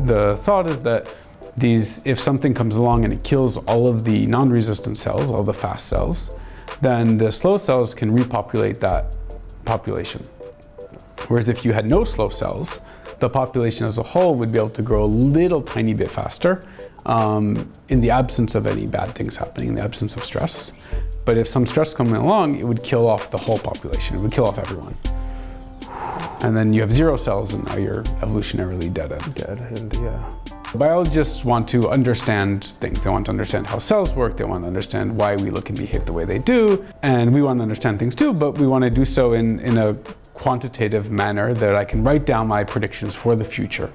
the thought is that these, if something comes along and it kills all of the non-resistant cells, all the fast cells, then the slow cells can repopulate that population. Whereas if you had no slow cells, the population as a whole would be able to grow a little tiny bit faster um, in the absence of any bad things happening, in the absence of stress. But if some stress coming along, it would kill off the whole population. It would kill off everyone. And then you have zero cells and now you're evolutionarily dead end. Dead end, yeah. Biologists want to understand things. They want to understand how cells work. They want to understand why we look and behave the way they do. And we want to understand things too, but we want to do so in, in a quantitative manner that I can write down my predictions for the future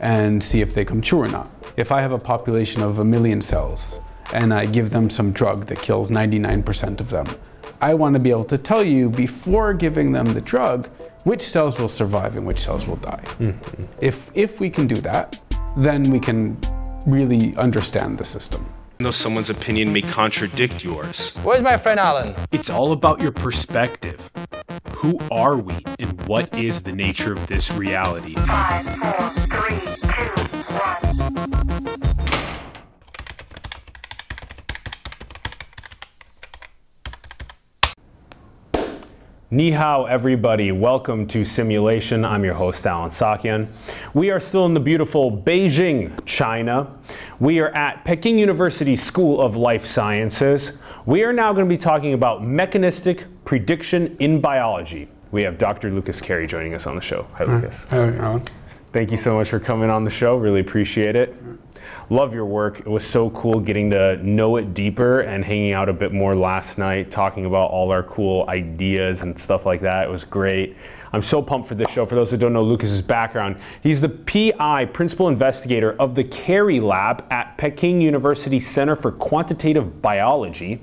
and see if they come true or not. If I have a population of a million cells and I give them some drug that kills 99% of them, I want to be able to tell you before giving them the drug which cells will survive and which cells will die. Mm-hmm. If, if we can do that, then we can really understand the system. Though someone's opinion may contradict yours. Where's my friend Alan? It's all about your perspective. Who are we and what is the nature of this reality? Five, four, three, Ni hao, everybody. Welcome to Simulation. I'm your host, Alan Saakyan. We are still in the beautiful Beijing, China. We are at Peking University School of Life Sciences. We are now going to be talking about mechanistic prediction in biology. We have Dr. Lucas Carey joining us on the show. Hi, Lucas. Hi, Alan. Thank you so much for coming on the show. Really appreciate it. Love your work. It was so cool getting to know it deeper and hanging out a bit more last night, talking about all our cool ideas and stuff like that. It was great. I'm so pumped for this show. For those that don't know Lucas's background, he's the PI, principal investigator of the Carey Lab at Peking University Center for Quantitative Biology.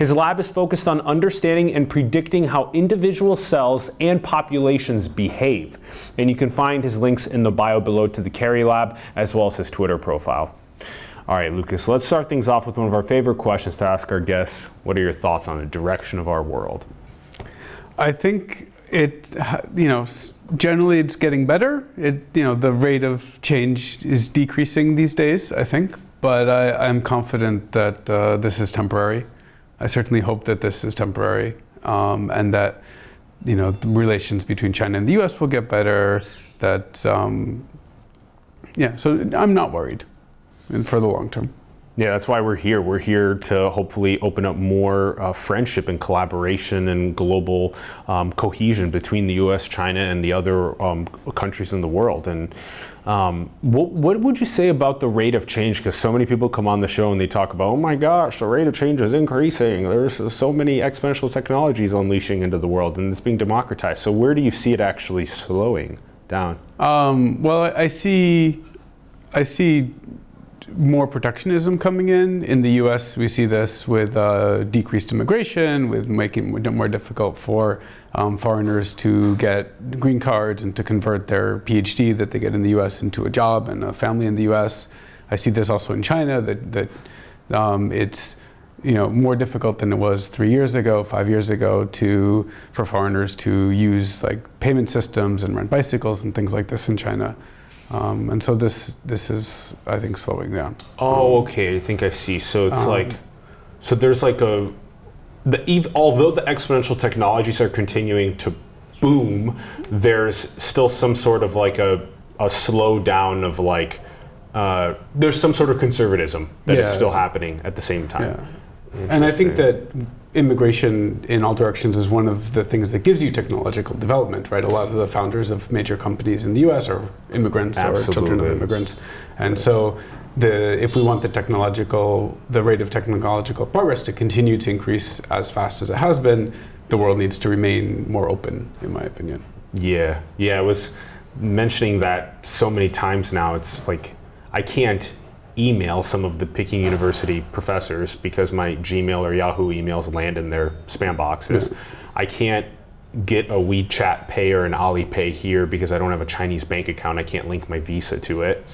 His lab is focused on understanding and predicting how individual cells and populations behave. And you can find his links in the bio below to the Carey Lab, as well as his Twitter profile. All right, Lucas, let's start things off with one of our favorite questions to ask our guests. What are your thoughts on the direction of our world? I think it, you know, generally it's getting better. It, you know, the rate of change is decreasing these days, I think. But I, am confident that uh, this is temporary. I certainly hope that this is temporary um, and that you know the relations between China and the U.S. will get better. That um, yeah, so I'm not worried for the long term. Yeah, that's why we're here. We're here to hopefully open up more uh, friendship and collaboration and global um, cohesion between the U.S., China, and the other um, countries in the world. And um, what, what, would you say about the rate of change? Because so many people come on the show and they talk about, oh my gosh, the rate of change is increasing. There's so many exponential technologies unleashing into the world and it's being democratized. So where do you see it actually slowing down? Um, well, I see, I see more protectionism coming in. In the US, we see this with uh, decreased immigration, with making it more difficult for um, foreigners to get green cards and to convert their PhD that they get in the US into a job and a family in the US. I see this also in China, that, that um, it's you know, more difficult than it was three years ago, five years ago, to for foreigners to use like payment systems and rent bicycles and things like this in China. Um, and so this this is I think slowing down. Oh, okay. I think I see. So it's um, like, so there's like a, the although the exponential technologies are continuing to boom, there's still some sort of like a a slowdown of like, uh, there's some sort of conservatism that yeah. is still happening at the same time. Yeah. And I think that immigration in all directions is one of the things that gives you technological development, right? A lot of the founders of major companies in the U.S. are immigrants Absolutely. or children of immigrants, and so the if we want the technological the rate of technological progress to continue to increase as fast as it has been, the world needs to remain more open, in my opinion. Yeah, yeah, I was mentioning that so many times now. It's like I can't email some of the Peking University professors because my Gmail or Yahoo emails land in their spam boxes. I can't get a WeChat Pay or an Alipay here because I don't have a Chinese bank account. I can't link my Visa to it.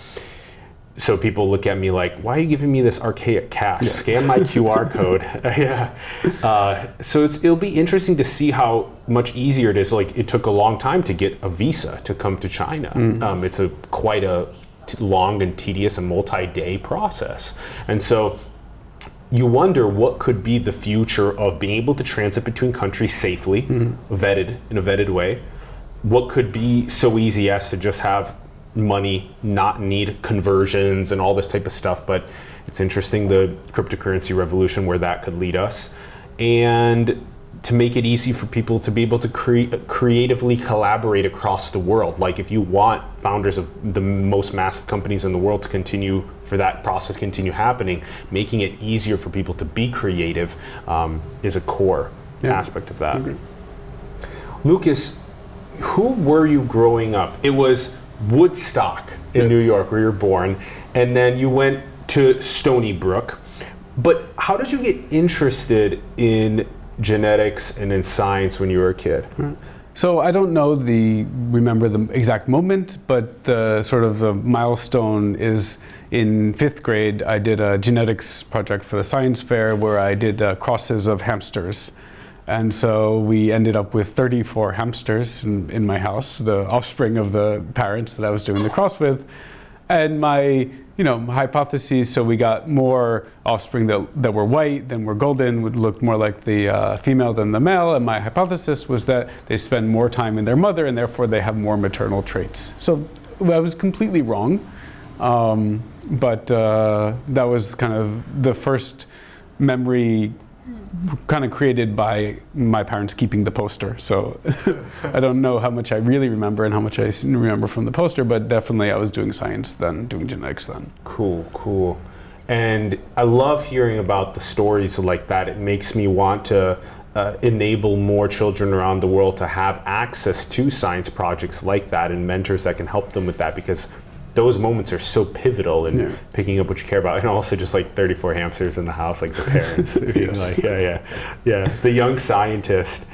So people look at me like, "Why are you giving me this archaic cash? Yeah. Scan my QR code." yeah. Uh, so it'll be interesting to see how much easier it is. Like it took a long time to get a visa to come to China. Mm. Um, it's a quite a t- long and tedious and multi-day process. And so you wonder what could be the future of being able to transit between countries safely, vetted in a vetted way. What could be so easy as to just have money, not need conversions and all this type of stuff. But it's interesting the cryptocurrency revolution where that could lead us. And to make it easy for people to be able to cre- creatively collaborate across the world. Like if you want founders of the most massive companies in the world to continue for that process continue happening, making it easier for people to be creative um, is a core aspect of that. Lucas, who were you growing up? It was Woodstock in Yeah. New York where you're born, and then you went to Stony Brook. But how did you get interested in genetics and in science when you were a kid? So I don't know the remember the exact moment, but the sort of the milestone is in fifth grade. I did a genetics project for the science fair where I did uh, crosses of hamsters, and so we ended up with 34 hamsters in, in my house, the offspring of the parents that I was doing the cross with, and my you know hypotheses. So we got more offspring that, that were white than were golden, would look more like the uh, female than the male. And my hypothesis was that they spend more time in their mother, and therefore they have more maternal traits. So I was completely wrong, um, but uh, that was kind of the first memory kind of created by my parents keeping the poster. So I don't know how much I really remember and how much I remember from the poster, but definitely I was doing science then, doing genetics then. Cool, cool. And I love hearing about the stories like that. It makes me want to uh, enable more children around the world to have access to science projects like that and mentors that can help them with that because those moments are so pivotal in Yeah. picking up what you care about. And also just like 34 hamsters in the house, like the parents Yes. like, yeah, yeah, yeah, the young scientist.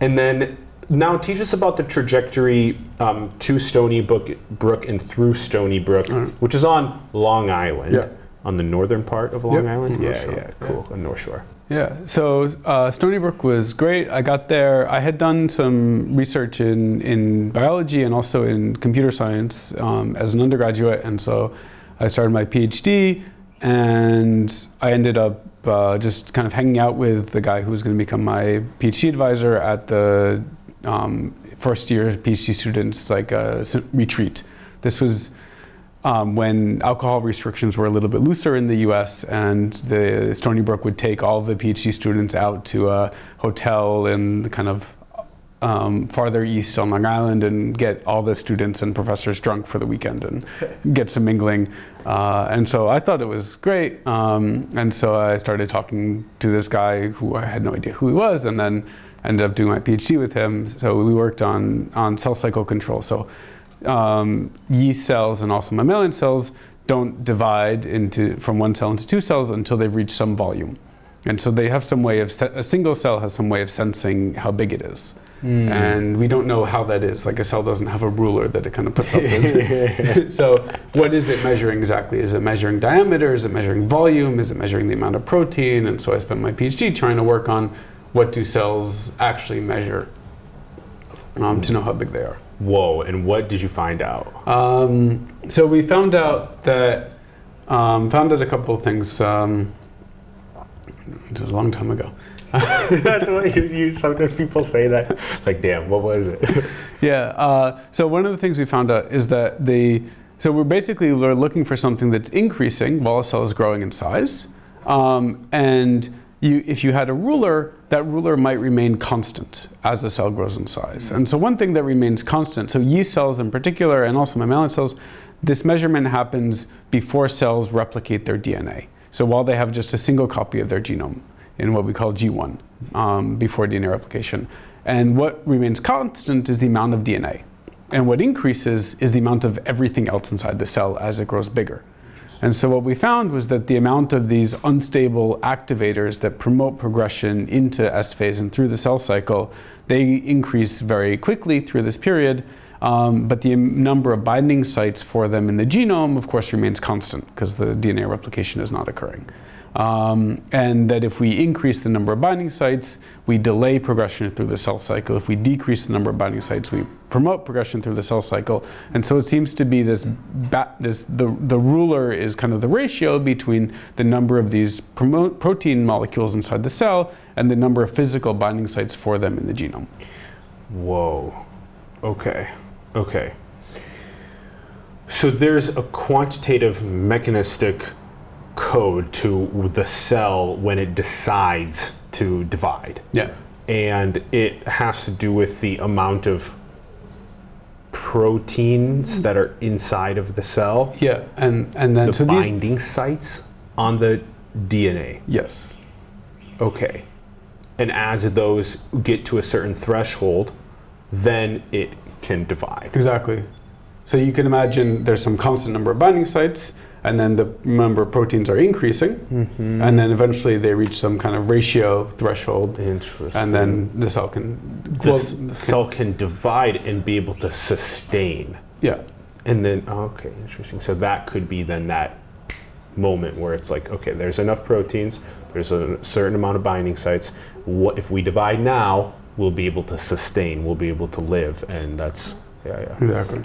And then now teach us about the trajectory um, to Stony Brook, Brook and through Stony Brook, which is on Long Island, Yeah. on the northern part of Long Yep, Island. Yeah, yeah, cool, on North Shore. Yeah, so uh, Stony Brook was great. I got there. I had done some research in, in biology and also in computer science um, as an undergraduate, and so I started my PhD, and I ended up uh, just kind of hanging out with the guy who was going to become my PhD advisor at the um, first year PhD students like uh, retreat. This was um, when alcohol restrictions were a little bit looser in the US, and the Stony Brook would take all the PhD students out to a hotel in the kind of um, farther east on Long Island and get all the students and professors drunk for the weekend and get some mingling. Uh, and so I thought it was great. Um, and so I started talking to this guy who I had no idea who he was, and then ended up doing my PhD with him. So we worked on, on cell cycle control. So um, yeast cells and also mammalian cells don't divide into from one cell into two cells until they've reached some volume. And so they have some way of, a single cell has some way of sensing how big it is. And we don't know how that is. Like a cell doesn't have a ruler that it kind of puts up with. so what is it measuring exactly? Is it measuring diameter? Is it measuring volume? Is it measuring the amount of protein? And so I spent my PhD trying to work on what do cells actually measure um, to know how big they are. Whoa, and what did you find out? Um, so we found out that um, found out a couple of things. Um, it was a long time ago. That's what you, you, sometimes people say that. Like, damn, what was it? Yeah. Uh, so one of the things we found out is that the so we're basically we're looking for something that's increasing while a cell is growing in size, um, and you if you had a ruler, that ruler might remain constant as the cell grows in size. And so one thing that remains constant, so yeast cells in particular, and also mammalian cells, this measurement happens before cells replicate their DNA. So while they have just a single copy of their genome in what we call G1 um, before DNA replication. And what remains constant is the amount of DNA. And what increases is the amount of everything else inside the cell as it grows bigger. And so what we found was that the amount of these unstable activators that promote progression into S phase and through the cell cycle, they increase very quickly through this period. Um, but the number of binding sites for them in the genome, of course, remains constant because the DNA replication is not occurring. Um, and that if we increase the number of binding sites, we delay progression through the cell cycle. If we decrease the number of binding sites, we promote progression through the cell cycle. And so it seems to be this, this the, the ruler is kind of the ratio between the number of these protein molecules inside the cell and the number of physical binding sites for them in the genome. Whoa. Okay. Okay. So there's a quantitative mechanistic code to the cell when it decides to divide. Yeah. And it has to do with the amount of proteins that are inside of the cell, Yeah, and and then the so these binding sites on the DNA. yes, Okay. And as those get to a certain threshold, then it can divide. exactly. So you can imagine there's some constant number of binding sites, and then the number of proteins are increasing, Mm-hmm. and then eventually they reach some kind of ratio threshold, Interesting. and then the cell can. the cell can divide and be able to sustain. yeah, And then, oh, okay, interesting. So that could be then that moment where it's like, okay, there's enough proteins, there's a certain amount of binding sites. What if we divide now? We'll be able to sustain. We'll be able to live, and that's yeah, yeah. exactly.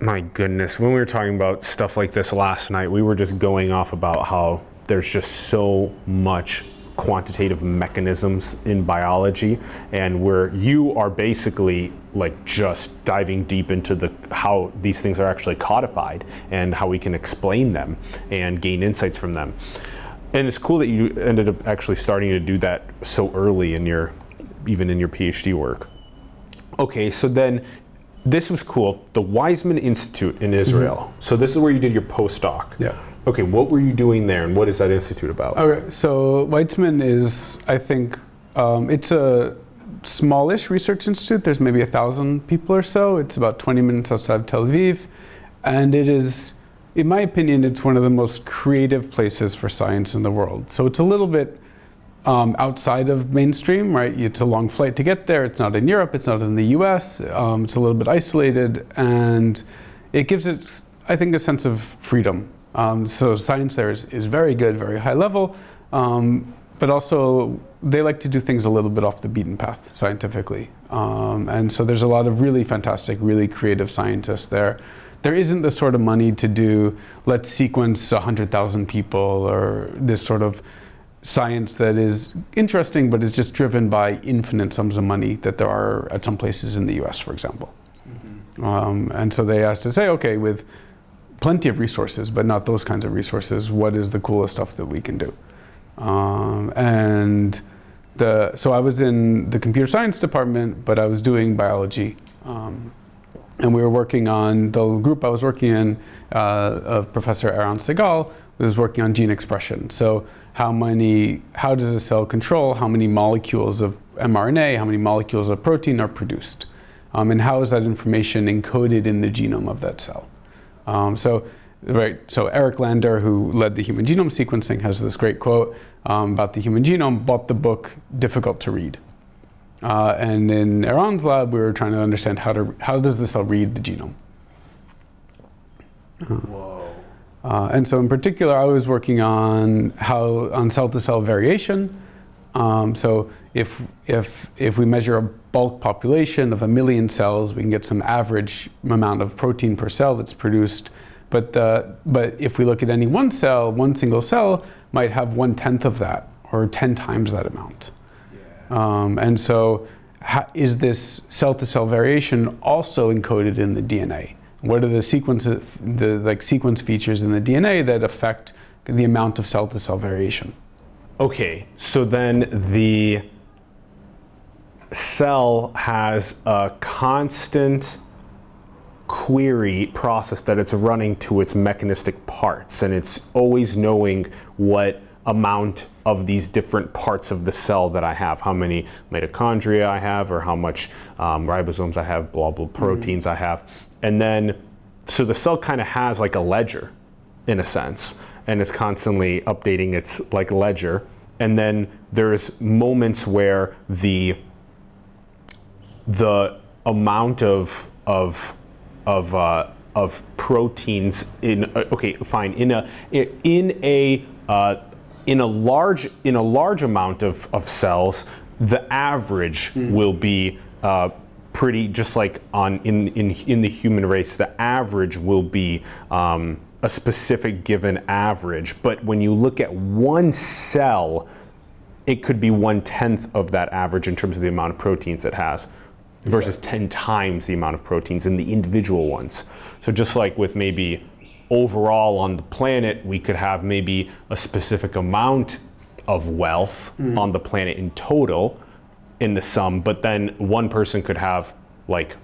My goodness, when we were talking about stuff like this last night, we were just going off about how there's just so much quantitative mechanisms in biology and where you are basically like just diving deep into the how these things are actually codified and how we can explain them and gain insights from them. And it's cool that you ended up actually starting to do that so early in your even in your PhD work. Okay, so then this was cool. The Weizmann Institute in Israel. So this is where you did your postdoc. Yeah. Okay, what were you doing there, and what is that institute about? Okay, so Weizmann is, I think, um, it's a smallish research institute. There's maybe a thousand people or so. It's about 20 minutes outside of Tel Aviv, and it is, in my opinion, it's one of the most creative places for science in the world. So it's a little bit um, outside of mainstream, right? It's a long flight to get there. It's not in Europe. It's not in the U.S. Um, it's a little bit isolated, and it gives it, I think, a sense of freedom. Um, so science there is, is very good, very high level, um, but also they like to do things a little bit off the beaten path scientifically. Um, and so there's a lot of really fantastic, really creative scientists there. There isn't the sort of money to do, let's sequence 100,000 people or this sort of science that is interesting but is just driven by infinite sums of money that there are at some places in the US, for example. Um, and so they asked to say, okay, with plenty of resources, but not those kinds of resources, what is the coolest stuff that we can do? Um, and the, so I was in the computer science department, but I was doing biology. Um, and we were working on the group I was working in uh, of Professor Eran Segal was working on gene expression. So how many, how does a cell control how many molecules of mRNA, how many molecules of protein are produced, um, and how is that information encoded in the genome of that cell? Um, so, right. So Eric Lander, who led the human genome sequencing, has this great quote um, about the human genome. Bought the book difficult to read. Uh, and in Eran's lab, we were trying to understand how to how does the cell read the genome. Whoa. Uh, and so, in particular, I was working on how on cell-to-cell variation. Um, so, if if if we measure a bulk population of a million cells, we can get some average amount of protein per cell that's produced. But the, but if we look at any one cell, one single cell might have one tenth of that, or ten times that amount. Um, and so, ha- is this cell-to-cell variation also encoded in the DNA? What are the sequences, the like sequence features in the DNA that affect the amount of cell-to-cell variation? Okay, so then the cell has a constant query process that it's running to its mechanistic parts, and it's always knowing what amount of these different parts of the cell that I have, how many mitochondria I have, or how much um, ribosomes I have, blah blah proteins I have, and then so the cell kind of has like a ledger, in a sense, and it's constantly updating its like ledger, and then there's moments where the the amount of of of uh, of proteins in uh, okay fine in a in a uh, in a large in a large amount of, of cells the average will be uh, pretty just like on in, in in the human race the average will be um, a specific given average. But when you look at one cell it could be one tenth of that average in terms of the amount of proteins it has versus 10 times the amount of proteins in the individual ones. So, just like with maybe overall on the planet, we could have maybe a specific amount of wealth on the planet in total in the sum, but then one person could have like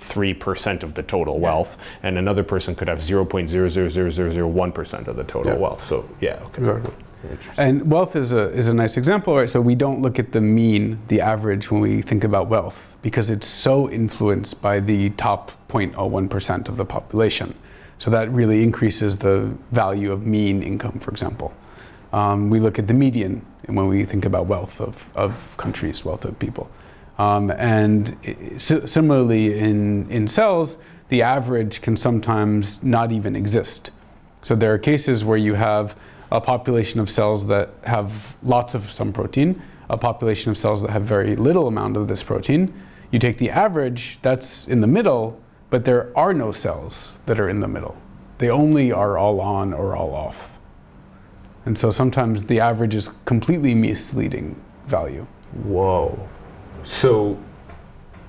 3% of the total wealth, and another person could have 0.00001% of the total Yeah. wealth. So, yeah, okay. Exactly. And wealth is a, is a nice example, right? So we don't look at the mean, the average, when we think about wealth, because it's so influenced by the top 0.01% of the population. So that really increases the value of mean income, for example. Um, we look at the median when we think about wealth of, of countries, wealth of people. Um, and similarly, in, in cells, the average can sometimes not even exist. So there are cases where you have a population of cells that have lots of some protein, a population of cells that have very little amount of this protein. You take the average, that's in the middle, but there are no cells that are in the middle. They only are all on or all off. And so sometimes the average is completely misleading value. Whoa. So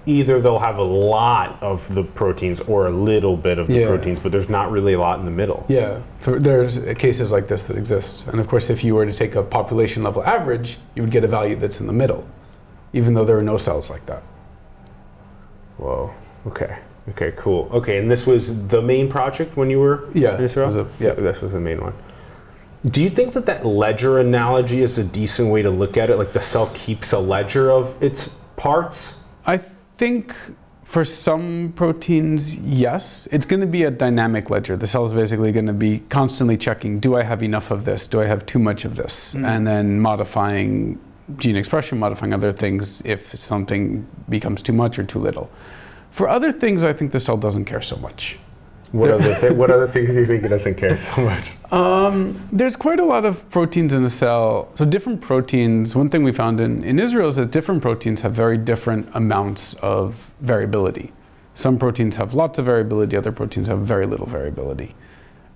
either they'll have a lot of the proteins or a little bit of the Yeah. proteins, but there's not really a lot in the middle. Yeah, there's cases like this that exist. And of course, if you were to take a population level average, you would get a value that's in the middle, even though there are no cells like that. Whoa. Okay. Okay, cool. Okay, and this was the main project when you were Yeah, in Israel? was a- yeah. This was the main one. Do you think that that ledger analogy is a decent way to look at it? Like the cell keeps a ledger of its parts? I think for some proteins, yes. It's going to be a dynamic ledger. The cell is basically going to be constantly checking do I have enough of this? Do I have too much of this? Mm. And then modifying gene expression, modifying other things if something becomes too much or too little. For other things, I think the cell doesn't care so much. What other thi- what other things do you think it doesn't care so much? Um, there's quite a lot of proteins in a cell. So different proteins, one thing we found in, in Israel is that different proteins have very different amounts of variability. Some proteins have lots of variability, other proteins have very little variability.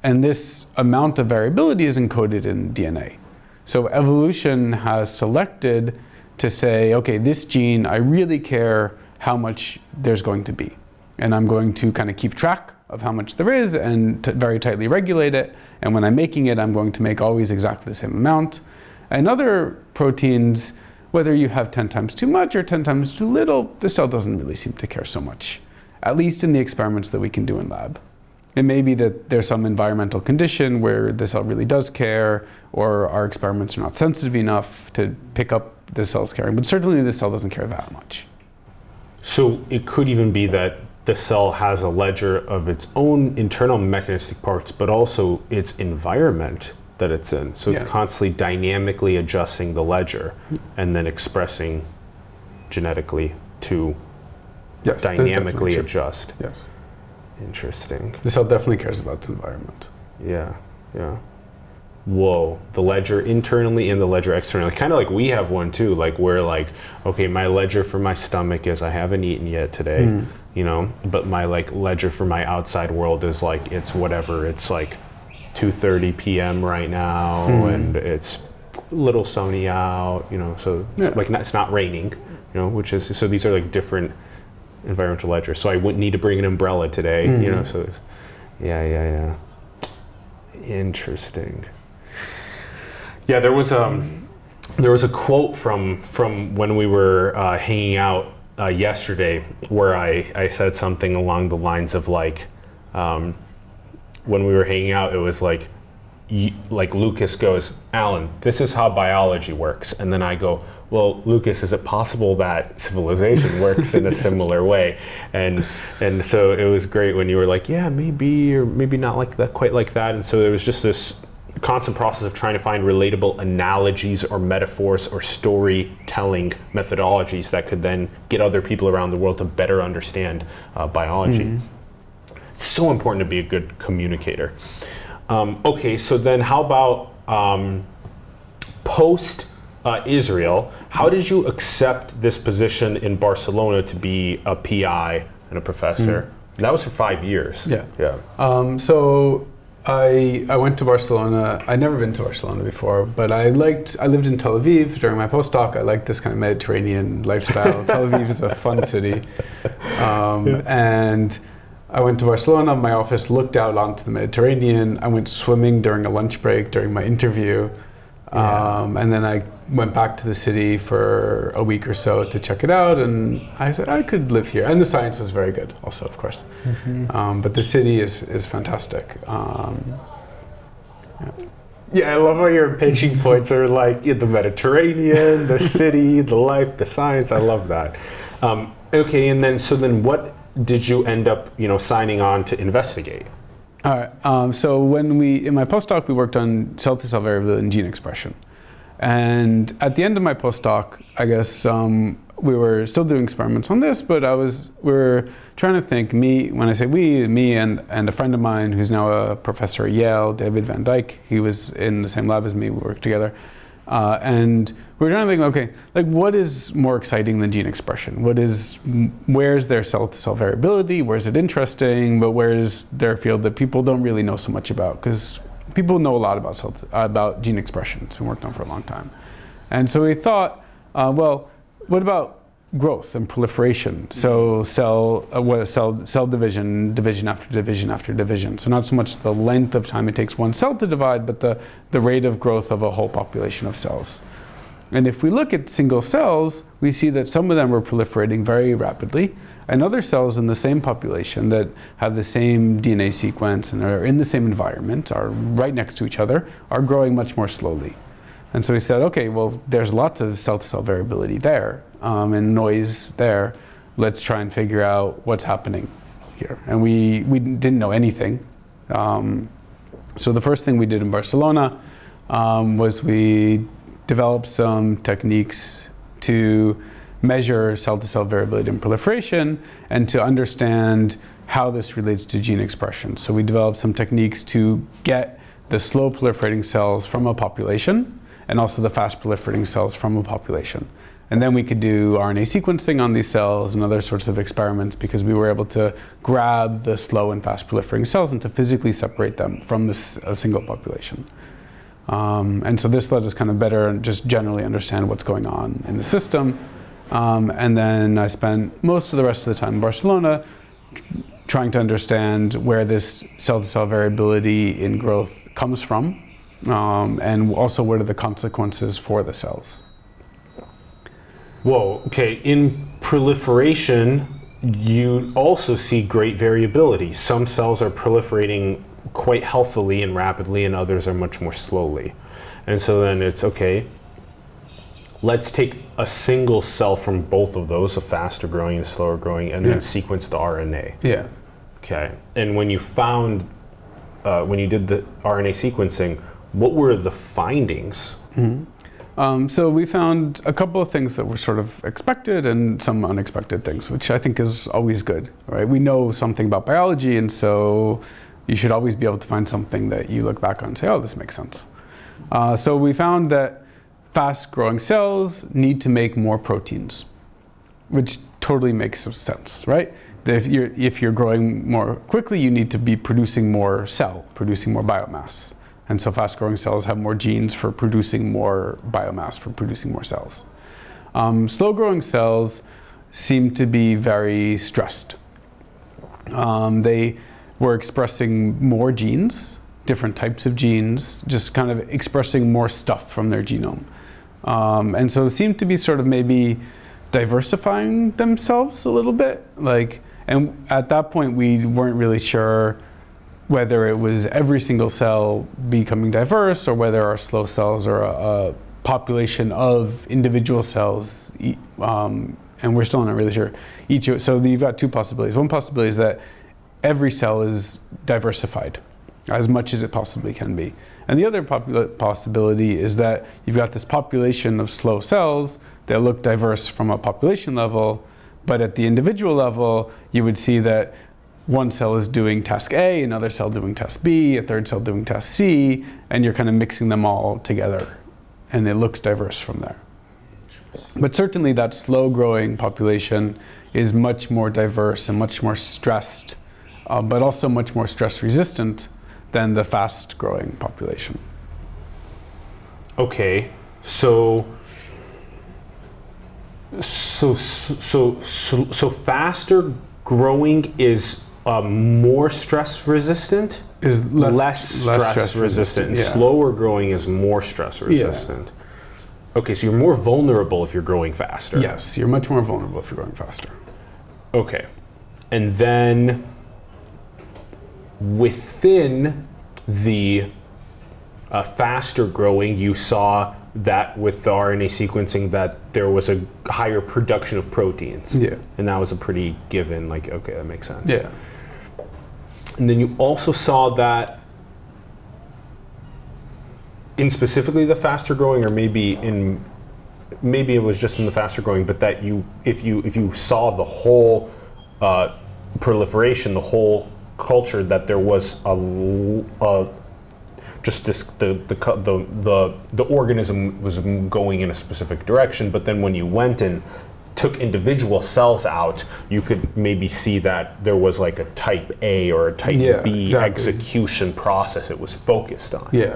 And this amount of variability is encoded in DNA. So evolution has selected to say, okay, this gene, I really care how much there's going to be. And I'm going to kind of keep track of how much there is and very tightly regulate it. And when I'm making it, I'm going to make always exactly the same amount. And other proteins, whether you have 10 times too much or 10 times too little, the cell doesn't really seem to care so much, at least in the experiments that we can do in lab. It may be that there's some environmental condition where the cell really does care, or our experiments are not sensitive enough to pick up the cell's caring, but certainly the cell doesn't care that much. So it could even be that the cell has a ledger of its own internal mechanistic parts, but also its environment that it's in. So it's constantly dynamically adjusting the ledger and then expressing genetically to Yes, dynamically adjust. Yes, Interesting. the cell definitely cares about the environment. Yeah, yeah. Whoa, the ledger internally and the ledger externally. Kind of like we have one too, like where like, okay, my ledger for my stomach is I haven't eaten yet today, hmm. You know, but my like ledger for my outside world is like it's whatever. It's like 2:30 p.m. right now and it's a little sunny out, you know, so it's Yeah. like not, it's not raining, you know, which is so these are like different environmental ledgers. So I wouldn't need to bring an umbrella today, you know, so it's, yeah, yeah, yeah. Interesting. Yeah, there was um, there was a quote from from when we were uh, hanging out uh, yesterday where I, I said something along the lines of like um, when we were hanging out it was like like Lucas goes Alan this is how biology works. And then I go well Lucas is it possible that civilization works in a similar way? And and so it was great when you were like yeah maybe or maybe not like that quite like that. And so there was just this constant process of trying to find relatable analogies or metaphors or storytelling methodologies that could then get other people around the world to better understand uh, biology. It's so important to be a good communicator. Um, okay, so then how about um, post uh, Israel? How did you accept this position in Barcelona to be a PI and a professor? That was for five years. Yeah. Yeah. Um, so I I went to Barcelona. I'd never been to Barcelona before, but I liked. I lived in Tel Aviv during my postdoc. I liked this kind of Mediterranean lifestyle. Tel Aviv is a fun city, um, and I went to Barcelona. My office looked out onto the Mediterranean. I went swimming during a lunch break during my interview, Yeah. um, and then I went back to the city for a week or so to check it out. And I said I could live here, and the science was very good, also of course. Um, but the city is is fantastic. Um, Yeah, I love how your pitching points are like yeah, the Mediterranean, the city, the life, the science. I love that. Um, okay, and then so then what did you end up you know signing on to investigate? All right. Um, so when we in my postdoc, we worked on cell-to-cell variability and gene expression, and at the end of my postdoc, I guess um, we were still doing experiments on this, but I was we were trying to think. Me, when I say we, me and and a friend of mine who's now a professor at Yale, David Van Dijk. He was in the same lab as me. We worked together, uh, and we were trying to think. Okay, like what is more exciting than gene expression? What is where's their cell-to-cell variability? Where's it interesting? But where's their field that people don't really know so much about? Because people know a lot about cell about gene expression. It's been worked on for a long time, and so we thought, uh, well, what about growth and proliferation? So cell uh, what cell cell division, division after division after division. So not so much the length of time it takes one cell to divide, but the the rate of growth of a whole population of cells. And if we look at single cells, we see that some of them are proliferating very rapidly, and other cells in the same population that have the same DNA sequence and are in the same environment, are right next to each other, are growing much more slowly. And so we said, okay, well, there's lots of cell to cell variability there um, and noise there. Let's try and figure out what's happening here. And we, we didn't know anything. Um, so the first thing we did in Barcelona um, was we developed some techniques to measure cell-to-cell variability and proliferation and to understand how this relates to gene expression. So we developed some techniques to get the slow proliferating cells from a population and also the fast proliferating cells from a population. And then we could do RNA sequencing on these cells and other sorts of experiments because we were able to grab the slow and fast proliferating cells and to physically separate them from this a single population. Um, and so this let us kind of better just generally understand what's going on in the system. Um, and then I spent most of the rest of the time in Barcelona trying to understand where this cell-to-cell variability in growth comes from, um, and also what are the consequences for the cells. Whoa. Okay. In proliferation, you also see great variability. Some cells are proliferating quite healthily and rapidly, and others are much more slowly. And so then it's okay. Let's take a single cell from both of those, a faster growing and slower growing, and Yeah. then sequence the RNA. Yeah. Okay. And when you found, uh, when you did the RNA sequencing, what were the findings? Um, so we found a couple of things that were sort of expected and some unexpected things, which I think is always good, right? We know something about biology, and so you should always be able to find something that you look back on and say, "Oh, this makes sense." Uh, so we found that fast-growing cells need to make more proteins, which totally makes sense, right? If you're if you're growing more quickly, you need to be producing more cell, producing more biomass. And so fast growing cells have more genes for producing more biomass, for producing more cells. Um, slow growing cells seem to be very stressed. Um, they were expressing more genes, different types of genes, just kind of expressing more stuff from their genome. Um, and so seemed to be sort of maybe diversifying themselves a little bit. Like, and at that point, we weren't really sure whether it was every single cell becoming diverse or whether our slow cells are a, a population of individual cells. Um, and we're still not really sure. Each, so you've got two possibilities. One possibility is that every cell is diversified as much as it possibly can be. And the other possibility is that you've got this population of slow cells that look diverse from a population level, but at the individual level, you would see that one cell is doing task A, another cell doing task B, a third cell doing task C, and you're kind of mixing them all together, and it looks diverse from there. But certainly, that slow growing population is much more diverse and much more stressed, uh, but also much more stress resistant than the fast growing population. Okay, so so so so so faster growing is uh, more stress resistant. Is less, less, stress, resistant. and yeah. Slower growing is more stress resistant. Okay, so you're more vulnerable if you're growing faster. Yes, you're much more vulnerable if you're growing faster. Okay. And then within the uh, faster growing, you saw that with the RNA sequencing that there was a higher production of proteins. Yeah. And that was a pretty given, like, okay, that makes sense. Yeah. And then you also saw that in specifically the faster growing, or maybe in maybe it was just in the faster growing, but that you if you if you saw the whole uh, proliferation, the whole culture, that there was a, a- just this the the, the the the organism was going in a specific direction, but then when you went and took individual cells out, you could maybe see that there was like a type A or a type Yeah, B exactly. execution process it was focused on. Yeah.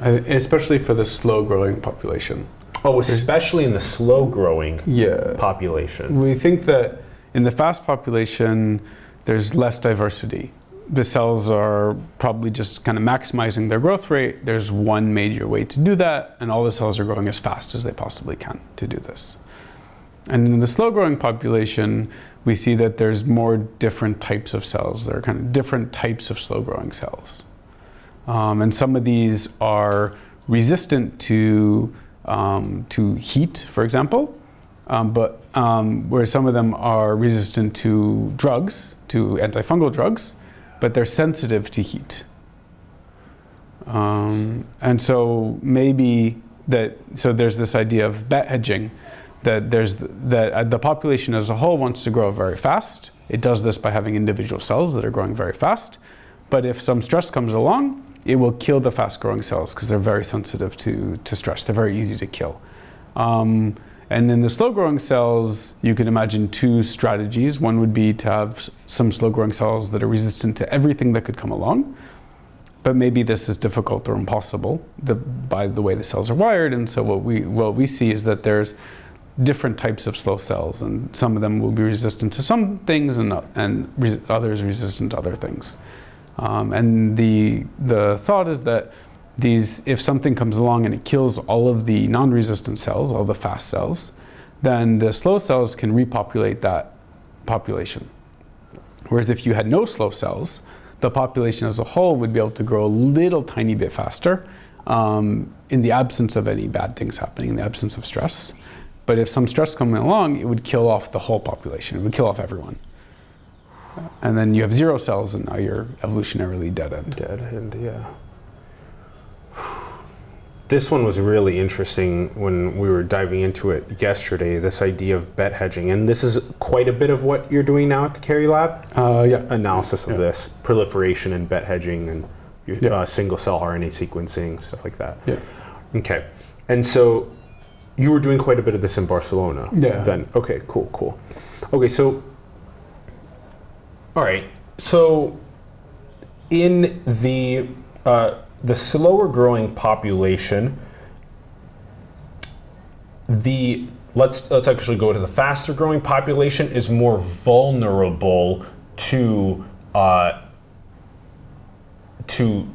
Uh, especially for the slow growing population. Oh, especially in the slow growing Yeah. population. We think that in the fast population, there's less diversity. The cells are probably just kind of maximizing their growth rate. There's one major way to do that, and all the cells are growing as fast as they possibly can to do this. And in the slow growing population, we see that there's more different types of cells. There are kind of different types of slow growing cells. Um, and some of these are resistant to, um, to heat, for example, um, but um, where some of them are resistant to drugs, to antifungal drugs, but they're sensitive to heat. Um, and so maybe that so there's this idea of bet hedging that there's th- that uh, the population as a whole wants to grow very fast. It does this by having individual cells that are growing very fast. But if some stress comes along, it will kill the fast growing cells because they're very sensitive to, to stress. They're very easy to kill. Um, and in the slow growing cells, you can imagine two strategies. One would be to have some slow growing cells that are resistant to everything that could come along. But maybe this is difficult or impossible the, by the way the cells are wired. And so what we, what we see is that there's different types of slow cells, and some of them will be resistant to some things, and, and res- others resistant to other things. Um, and the the thought is that these, if something comes along and it kills all of the non-resistant cells, all the fast cells, then the slow cells can repopulate that population. Whereas if you had no slow cells, the population as a whole would be able to grow a little tiny bit faster um, in the absence of any bad things happening, in the absence of stress. But if some stress coming along, it would kill off the whole population. It would kill off everyone. And then you have zero cells, and now you're evolutionarily dead end. Dead end, yeah. This one was really interesting when we were diving into it yesterday. This idea of bet hedging, and this is quite a bit of what you're doing now at the Carey Lab. Uh, yeah. Analysis of Yeah. this proliferation and bet hedging and your, Yeah. uh, single cell RNA sequencing stuff like that. Yeah. Okay, and so you were doing quite a bit of this in Barcelona. Yeah. Then okay, cool, cool. Okay, so all right, so in the uh, the slower growing population, the let's let's actually go to the faster growing population is more vulnerable to uh, to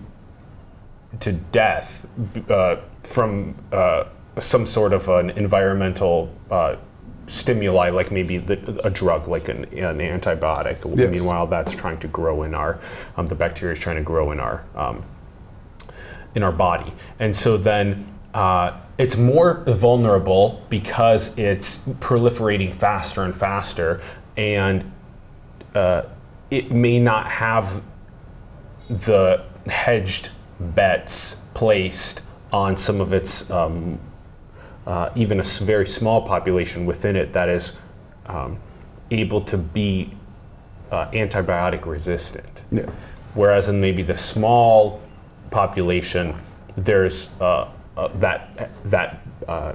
to death uh, from uh, some sort of an environmental uh, stimuli, like maybe the, a drug, like an, an antibiotic. Yes. Meanwhile, that's trying to grow in our um, the bacteria is trying to grow in our um, in our body, and so then. Uh, it's more vulnerable because it's proliferating faster and faster, and uh, it may not have the hedged bets placed on some of its um, uh, even a very small population within it that is um, able to be uh, antibiotic resistant. Yeah. Whereas in maybe the small population, there's uh, uh, that that uh,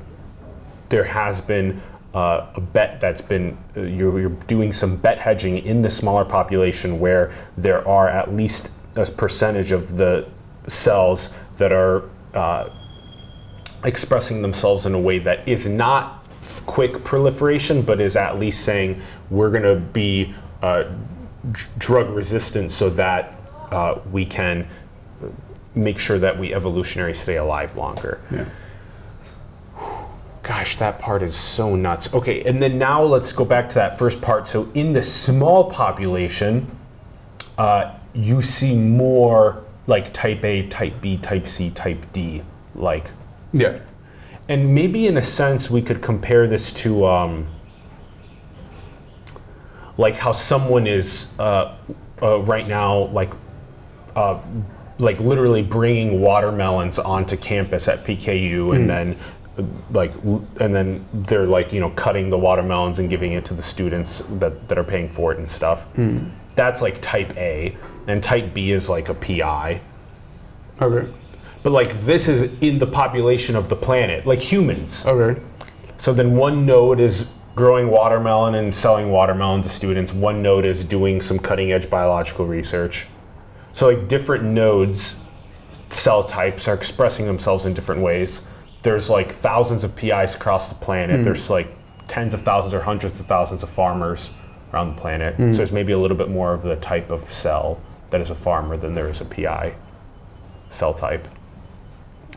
there has been uh, a bet that's been uh, you're, you're doing some bet hedging in the smaller population where there are at least a percentage of the cells that are uh, expressing themselves in a way that is not quick proliferation, but is at least saying we're going to be uh, drug resistant so that uh, we can make sure that we evolutionary stay alive longer. Yeah. Gosh, that part is so nuts. Okay, and then now let's go back to that first part. So, in the small population, uh, you see more like type A, type B, type C, type D, like Yeah. and maybe in a sense we could compare this to um, like how someone is uh, uh, right now like uh, like literally bringing watermelons onto campus at PKU and then uh, like and then they're like you know cutting the watermelons and giving it to the students that, that are paying for it and stuff that's like type A and type B is like a PI Okay. but like this is in the population of the planet like humans Okay. so then one node is growing watermelon and selling watermelon to students. One node is doing some cutting edge biological research. So like different nodes, cell types are expressing themselves in different ways. There's like thousands of PIs across the planet. Hmm. There's like tens of thousands or hundreds of thousands of farmers around the planet. Hmm. So there's maybe a little bit more of the type of cell that is a farmer than there is a PI cell type.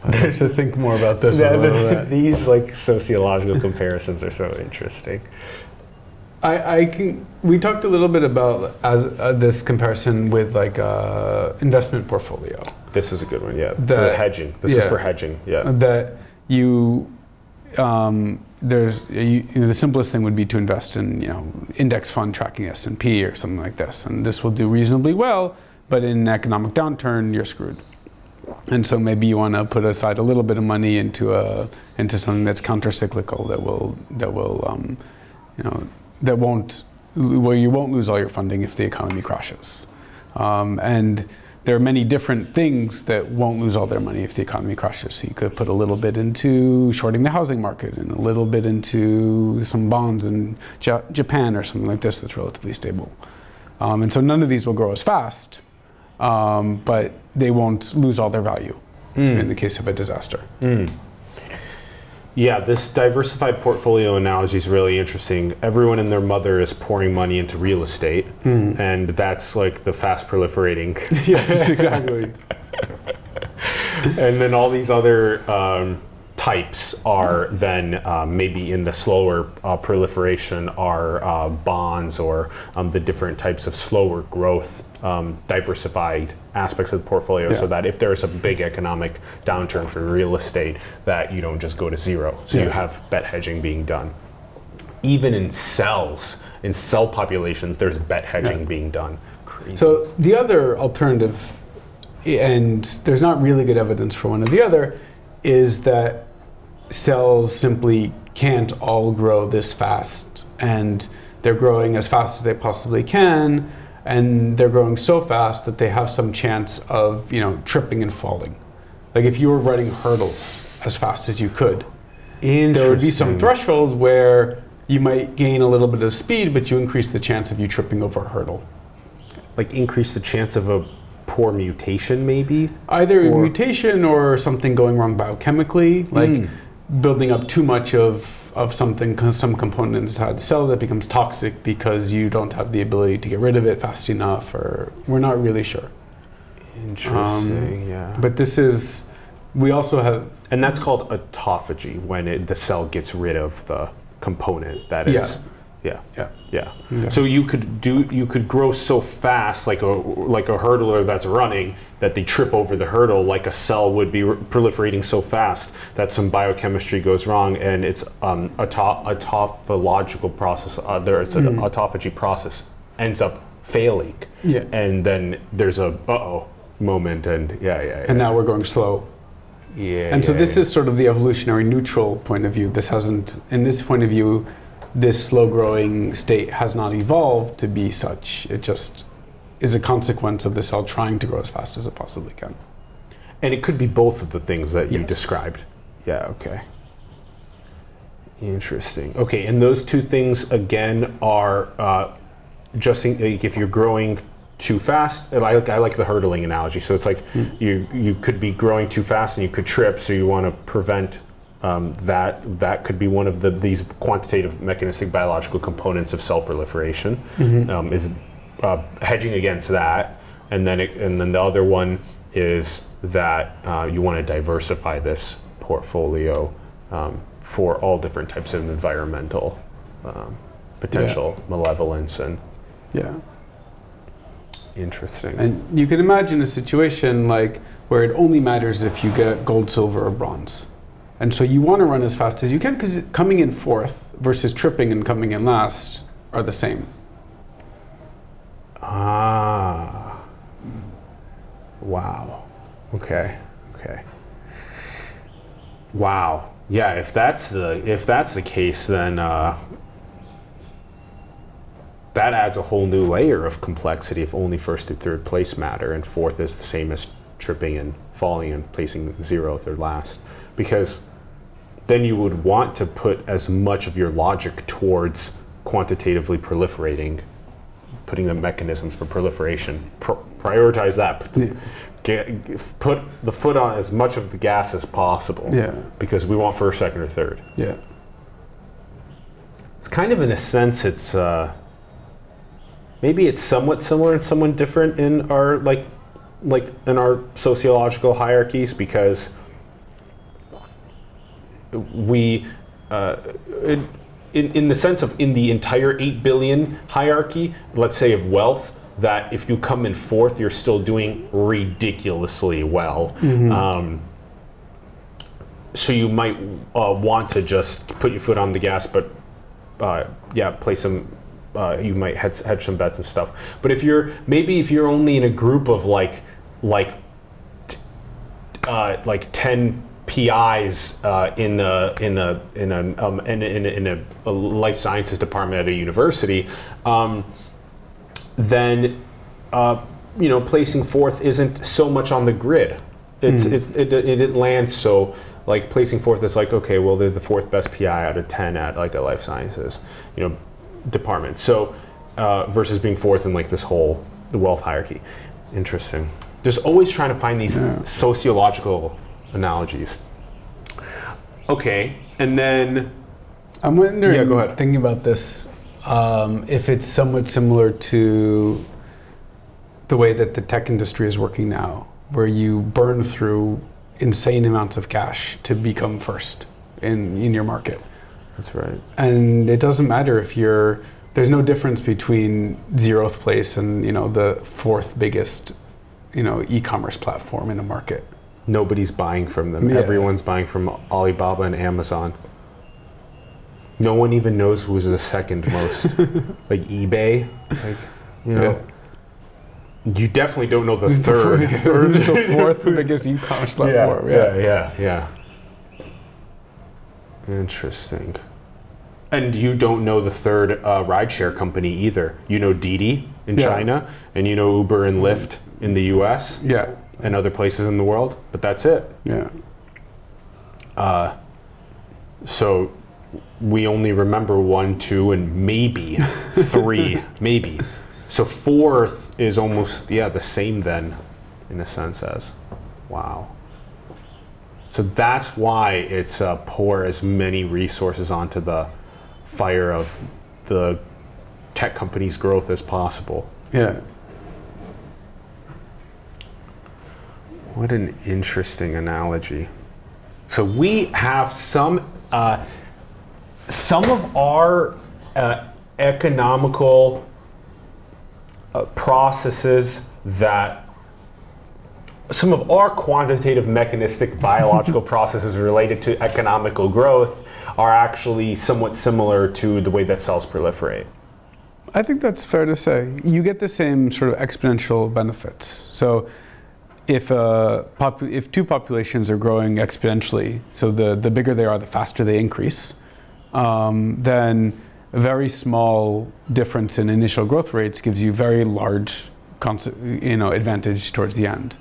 I have to think more about this. little. These like sociological comparisons are so interesting. I, I can. We talked a little bit about as uh, this comparison with like uh, investment portfolio. This is a good one, yeah. for The- hedging. This is for hedging, yeah. That you, um, there's you, the simplest thing would be to invest in you know index fund tracking S and P or something like this, and this will do reasonably well. But in an economic downturn, you're screwed. And so maybe you want to put aside a little bit of money into a into something that's countercyclical that will that will um, you know that won't where you won't lose all your funding if the economy crashes. Um, and there are many different things that won't lose all their money if the economy crashes. So you could put a little bit into shorting the housing market and a little bit into some bonds in Ja- Japan or something like this that's relatively stable. Um, and so none of these will grow as fast, um, but they won't lose all their value in the case of a disaster. Yeah, this diversified portfolio analogy is really interesting. Everyone and their mother is pouring money into real estate, and that's like the fast proliferating. yes, exactly. and then all these other um, types are then um, maybe in the slower uh, proliferation are uh, bonds or um, the different types of slower growth um, diversified aspects of the portfolio so that if there's a big economic downturn for real estate that you don't just go to zero. So you have bet hedging being done. Even in cells in cell populations there's bet hedging Yeah. being done. Crazy. So the other alternative, and there's not really good evidence for one or the other, is that cells simply can't all grow this fast, and they're growing as fast as they possibly can, and they're growing so fast that they have some chance of you know tripping and falling. Like if you were running hurdles as fast as you could, there would be some threshold where you might gain a little bit of speed, but you increase the chance of you tripping over a hurdle. like increase the chance of a poor mutation maybe? Either a Or- mutation or something going wrong biochemically, like hmm. Building up too much of, of something, some component inside the cell that becomes toxic because you don't have the ability to get rid of it fast enough, or we're not really sure. Interesting, um, yeah. But this is, we also have, and that's called autophagy when it, the cell gets rid of the component that Yeah. is. Yeah. yeah, Yeah. Yeah. So you could do you could grow so fast like a like a hurdler that's running that they trip over the hurdle like a cell would be proliferating so fast that some biochemistry goes wrong and it's um, auto- autophological process uh, there it's an autophagy process ends up failing Yeah. and then there's a uh-oh moment and yeah yeah, yeah. and now we're going slow. yeah And so this yeah. is sort of the evolutionary neutral point of view. This hasn't, in this point of view, this slow growing state has not evolved to be such. It just is a consequence of the cell trying to grow as fast as it possibly can. And it could be both of the things that you Yes. described. Yeah, okay. Interesting. Okay, and those two things again are uh, just in, like, if you're growing too fast. I like I like the hurdling analogy. So it's like you you could be growing too fast and you could trip. So you want to prevent um, that. That could be one of the these quantitative mechanistic biological components of cell proliferation. Um, is uh, hedging against that, and then it, and then the other one is that uh, you want to diversify this portfolio um, for all different types of environmental um, potential malevolence and Yeah. interesting. And you can imagine a situation like where it only matters if you get gold, silver, or bronze. And so you want to run as fast as you can because coming in fourth versus tripping and coming in last are the same. Ah. Wow. Okay. Okay. Wow. Yeah. If that's the if that's the case, then uh, that adds a whole new layer of complexity. If only first through third place matter, and fourth is the same as tripping and falling and placing zero third last, because then you would want to put as much of your logic towards quantitatively proliferating putting the mechanisms for proliferation. Pr- prioritize that. Put the, get, put the foot on as much of the gas as possible. Yeah. Because we want first, second, or third. Yeah. It's kind of in a sense, it's uh, maybe it's somewhat similar and somewhat different in our like, like in our sociological hierarchies because we, uh, in, in, the sense of in the entire 8 billion hierarchy, let's say of wealth, that if you come in fourth, you're still doing ridiculously well. Um, so you might uh, want to just put your foot on the gas, but uh, yeah, play some. Uh, you might hedge, hedge some bets and stuff. But if you're maybe if you're only in a group of like like uh, like ten PIs uh, in a in a in a um, in, a, in, a, in a, life sciences department at a university, um, then uh, you know placing fourth isn't so much on the grid. It's, it's it, it didn't land so like placing fourth is like okay well they're the fourth best PI out of ten at like a life sciences you know department. So uh, versus being fourth in like this whole the wealth hierarchy. Interesting. Just always trying to find these sociological analogies. Okay, and then I'm wondering, Yeah, go ahead. thinking about this, um, if it's somewhat similar to the way that the tech industry is working now, where you burn through insane amounts of cash to become first in, in your market. that's right. And it doesn't matter if you're, there's no difference between zeroth place and, you know, the fourth biggest, you know, e-commerce platform in a market. Nobody's buying from them. Yeah. Everyone's buying from Alibaba and Amazon. No one even knows who's the second most. like eBay, like you know. You definitely don't know the third. or the fourth biggest e-commerce platform. yeah, yeah, yeah. Interesting. And you don't know the third uh, rideshare company either. You know Didi in Yeah. China, and you know Uber and Lyft in the U.S. Yeah. And other places in the world, but that's it. Yeah. So we only remember one, two, and maybe three, maybe. So fourth is almost yeah the same then, in a sense as, wow. So that's why it's uh, pour as many resources onto the fire of the tech company's growth as possible. Yeah. What an interesting analogy. So we have some uh, some of our uh, economical uh, processes that some of our quantitative mechanistic biological processes related to economical growth are actually somewhat similar to the way that cells proliferate. I think that's fair to say. You get the same sort of exponential benefits. So if, uh, if two populations are growing exponentially, so the, the bigger they are, the faster they increase, um, then a very small difference in initial growth rates gives you very large, you know, advantage towards the end.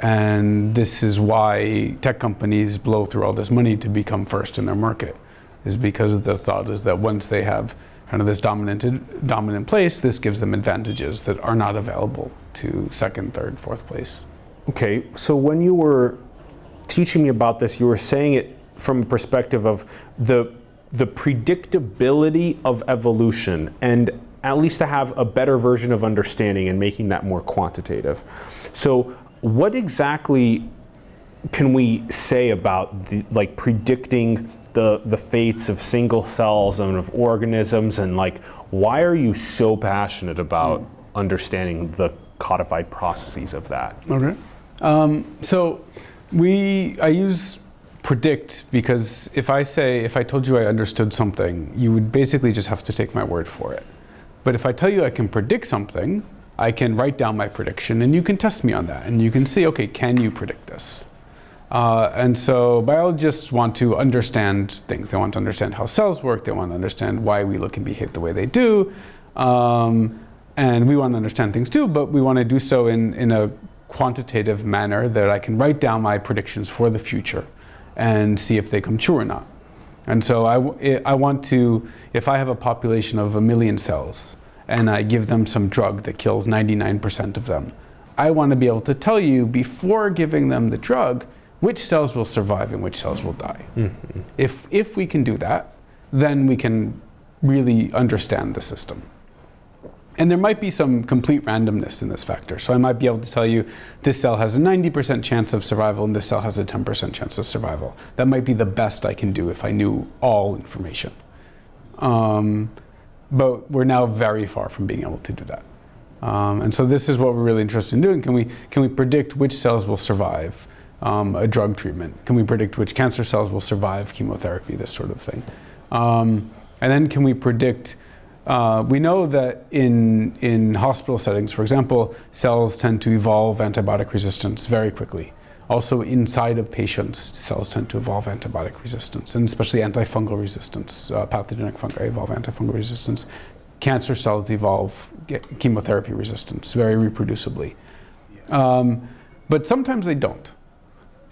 And this is why tech companies blow through all this money to become first in their market, is because the thought is that once they have kind of this dominant dominant place, this gives them advantages that are not available to second, third, fourth place. Okay, so when you were teaching me about this, you were saying it from a perspective of the the predictability of evolution and at least to have a better version of understanding and making that more quantitative. So what exactly can we say about the like predicting the the fates of single cells and of organisms and like why are you so passionate about mm. understanding the codified processes of that? Okay. Um, so we, I use predict because if I say, if I told you I understood something, you would basically just have to take my word for it. But if I tell you I can predict something, I can write down my prediction and you can test me on that and you can see, okay, can you predict this? Uh, and so biologists want to understand things. They want to understand how cells work. They want to understand why we look and behave the way they do. Um, and we want to understand things too, but we want to do so in, in a quantitative manner that I can write down my predictions for the future and see if they come true or not. And so I, w- I want to, if I have a population of a million cells and I give them some drug that kills 99% of them, I want to be able to tell you before giving them the drug which cells will survive and which cells will die. Mm-hmm. If, if we can do that, then we can really understand the system. And there might be some complete randomness in this factor. So I might be able to tell you this cell has a 90% chance of survival and this cell has a 10% chance of survival. That might be the best I can do if I knew all information. Um, but we're now very far from being able to do that. Um, and so this is what we're really interested in doing. Can we, can we predict which cells will survive um, a drug treatment? Can we predict which cancer cells will survive chemotherapy, this sort of thing? Um, and then can we predict uh, we know that in, in hospital settings, for example, cells tend to evolve antibiotic resistance very quickly. Also, inside of patients, cells tend to evolve antibiotic resistance, and especially antifungal resistance. Uh, pathogenic fungi evolve antifungal resistance. Cancer cells evolve chemotherapy resistance very reproducibly. Um, but sometimes they don't.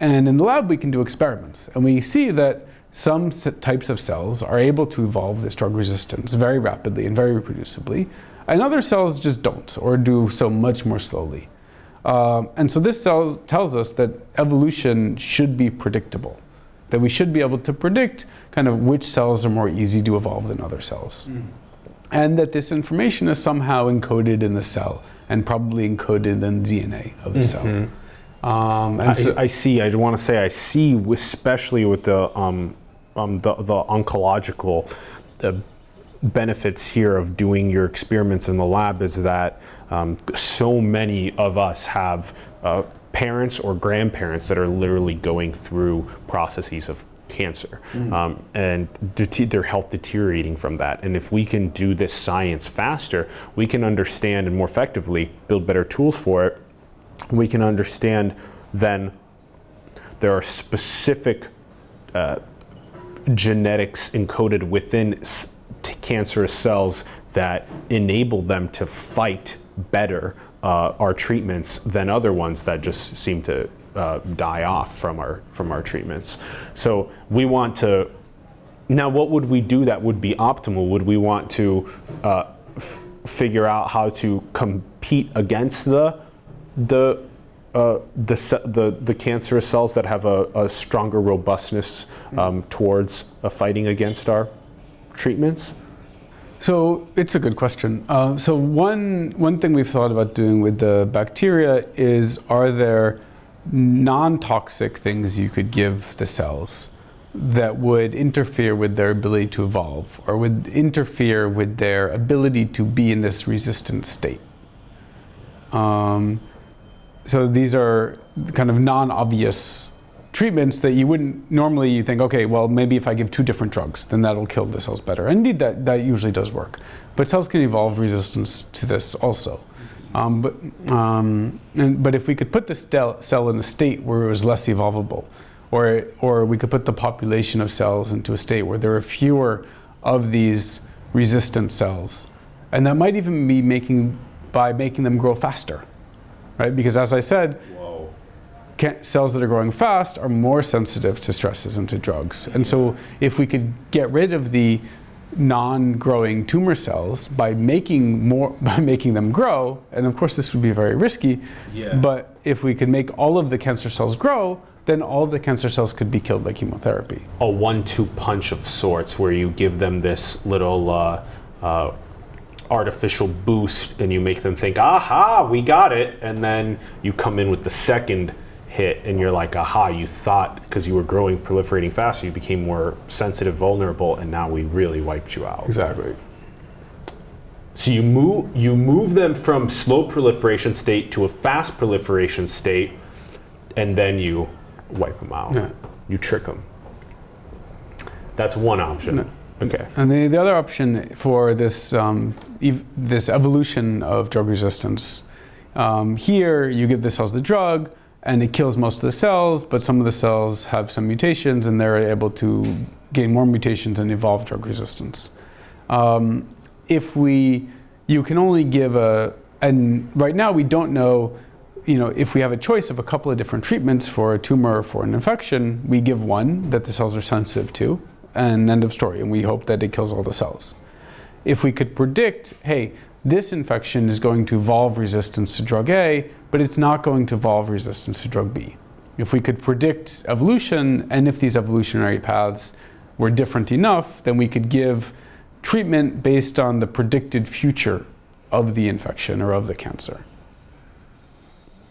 And in the lab, we can do experiments, and we see that some types of cells are able to evolve this drug resistance very rapidly and very reproducibly, and other cells just don't, or do so much more slowly. Um, and so this cell tells us that evolution should be predictable, that we should be able to predict kind of which cells are more easy to evolve than other cells. And that this information is somehow encoded in the cell and probably encoded in the DNA of the cell. Um, and so- I, I see. I want to say I see, especially with the um, um, the, the oncological the benefits here of doing your experiments in the lab is that um, so many of us have uh, parents or grandparents that are literally going through processes of cancer. Um, and their health deteriorating from that. And if we can do this science faster, we can understand and more effectively build better tools for it. We can understand then there are specific uh, genetics encoded within cancerous cells that enable them to fight better uh, our treatments than other ones that just seem to uh, die off from our from our treatments. So we want to now, what would we do that would be optimal? Would we want to uh, figure out how to compete against the the uh, the, the the cancerous cells that have a, a stronger robustness um, towards uh, fighting against our treatments? So it's a good question. Uh, so one one thing we've thought about doing with the bacteria is: are there non-toxic things you could give the cells that would interfere with their ability to evolve, or would interfere with their ability to be in this resistant state? Um, so these are kind of non-obvious treatments that you wouldn't normally you think okay well maybe if i give two different drugs then that'll kill the cells better. And indeed that, that usually does work. But cells can evolve resistance to this also. Um, but, um, and, but if we could put the cell in a state where it was less evolvable or, or we could put the population of cells into a state where there are fewer of these resistant cells, and that might even be making by making them grow faster, right? Because as I said, cells that are growing fast are more sensitive to stresses and to drugs. And so, if we could get rid of the non-growing tumor cells by making more by making them grow, and of course this would be very risky. Yeah. But if we could make all of the cancer cells grow, then all of the cancer cells could be killed by chemotherapy. a one-two punch of sorts where you give them this little uh, uh, artificial boost and you make them think aha we got it. And then you come in with the second hit and you're like aha you thought because you were growing proliferating faster you became more sensitive vulnerable and now we really wiped you out. Exactly. so you move you move them from slow proliferation state to a fast proliferation state and then you wipe them out. Yeah. you trick them that's one option okay And the, the other option for this um, ev- this evolution of drug resistance, um, here you give the cells the drug and it kills most of the cells, but some of the cells have some mutations and they're able to gain more mutations and evolve drug resistance. Um, if we, you can only give a, and right now we don't know, you know, if we have a choice of a couple of different treatments for a tumor or for an infection, we give one that the cells are sensitive to, and end of story. And we hope that it kills all the cells. If we could predict, hey, this infection is going to evolve resistance to drug A, but it's not going to evolve resistance to drug B. If we could predict evolution, and if these evolutionary paths were different enough, then we could give treatment based on the predicted future of the infection or of the cancer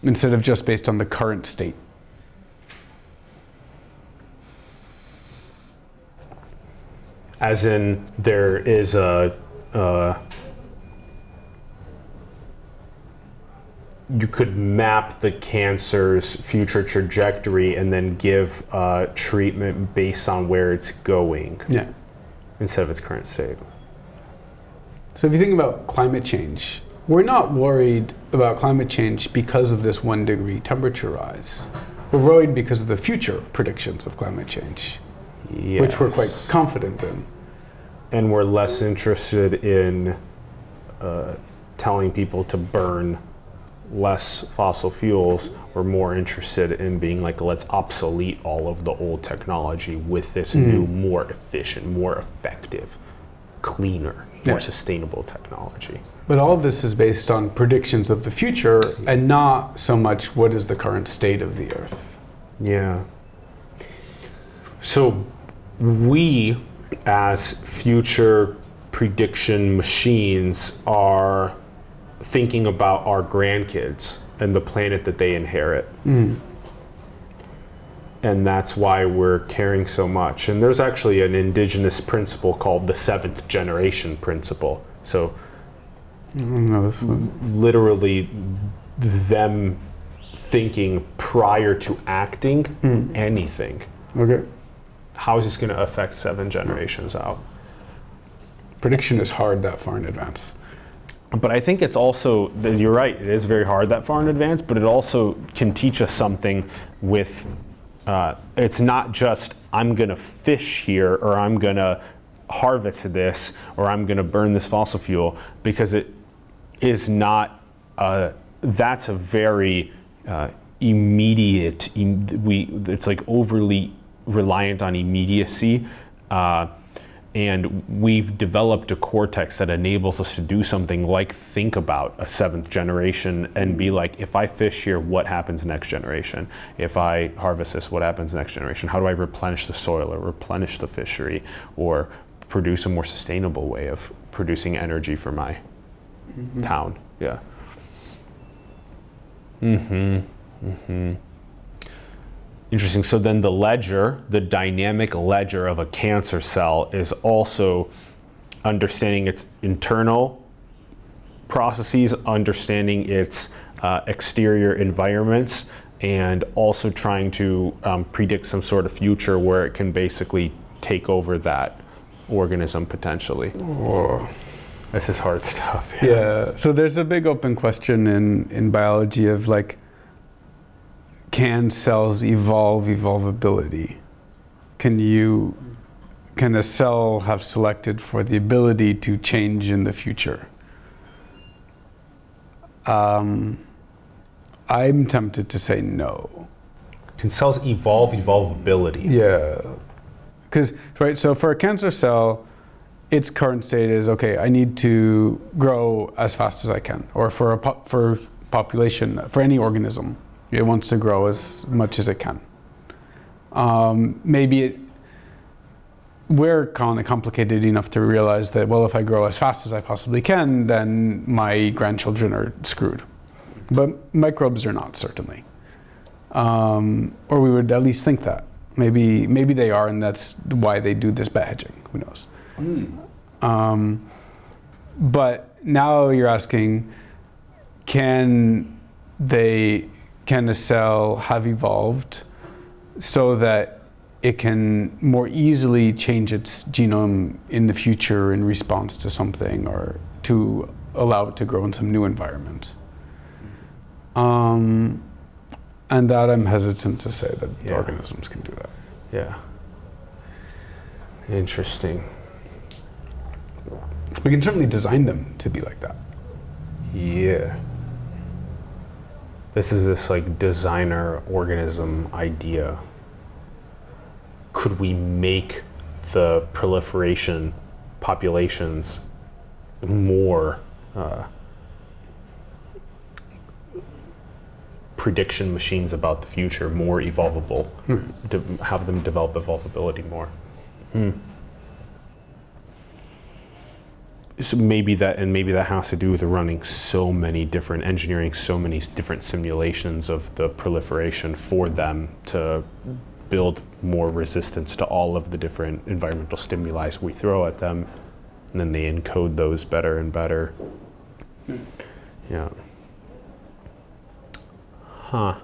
instead of just based on the current state. As in there is a, uh, you could map the cancer's future trajectory and then give uh, treatment based on where it's going Yeah. instead of its current state. So if you think about climate change, we're not worried about climate change because of this one degree temperature rise. We're worried because of the future predictions of climate change, which we're quite confident in. and we're less interested in uh, telling people to burn less fossil fuels. We're more interested in being like, let's obsolete all of the old technology with this new, more efficient, more effective, cleaner, more sustainable technology. But all of this is based on predictions of the future and not so much what is the current state of the Earth. Yeah. So we, as future prediction machines, are thinking about our grandkids and the planet that they inherit. And that's why we're caring so much. And there's actually an indigenous principle called the seventh generation principle. So literally them thinking prior to acting anything. Okay. How is this going to affect seven generations out? Prediction is hard that far in advance. But I think it's also, you're right, it is very hard that far in advance, but it also can teach us something with, uh, it's not just, I'm going to fish here or I'm going to harvest this or I'm going to burn this fossil fuel because it is not, uh, that's a very uh, immediate, im- we, it's like overly reliant on immediacy. Uh, and we've developed a cortex that enables us to do something like think about a seventh generation and be like, if I fish here, what happens next generation? If I harvest this, what happens next generation? How do I replenish the soil or replenish the fishery or produce a more sustainable way of producing energy for my mm-hmm. town? Yeah. Mm-hmm. Mm-hmm. Interesting. So then the ledger, the dynamic ledger of a cancer cell is also understanding its internal processes, understanding its uh, exterior environments, and also trying to um, predict some sort of future where it can basically take over that organism potentially. This is hard stuff. Yeah. So there's a big open question in, in biology of like, can cells evolve evolvability? Can you can a cell have selected for the ability to change in the future? Um, I'm tempted to say no. Can cells evolve evolvability? Yeah. Because, right, so for a cancer cell, its current state is okay, I need to grow as fast as I can. Or for a po- for population, for any organism, it wants to grow as much as it can. Um, maybe it, we're kind of complicated enough to realize that, well, if I grow as fast as I possibly can, then my grandchildren are screwed. But microbes are not, certainly. Um, or we would at least think that. Maybe, maybe they are, and that's why they do this bet hedging. Who knows? Um, but now you're asking, can they, can a cell have evolved so that it can more easily change its genome in the future in response to something or to allow it to grow in some new environment? Um, and that I'm hesitant to say that Yeah. organisms can do that. Yeah. Interesting. We can certainly design them to be like that. Yeah. This is this like designer organism idea. Could we make the proliferation populations more uh, prediction machines about the future, more evolvable, to have them develop evolvability more? So maybe that and maybe that has to do with running so many different engineering so many different simulations of the proliferation for them to build more resistance to all of the different environmental stimuli we throw at them. And then they encode those better and better. Yeah. Huh.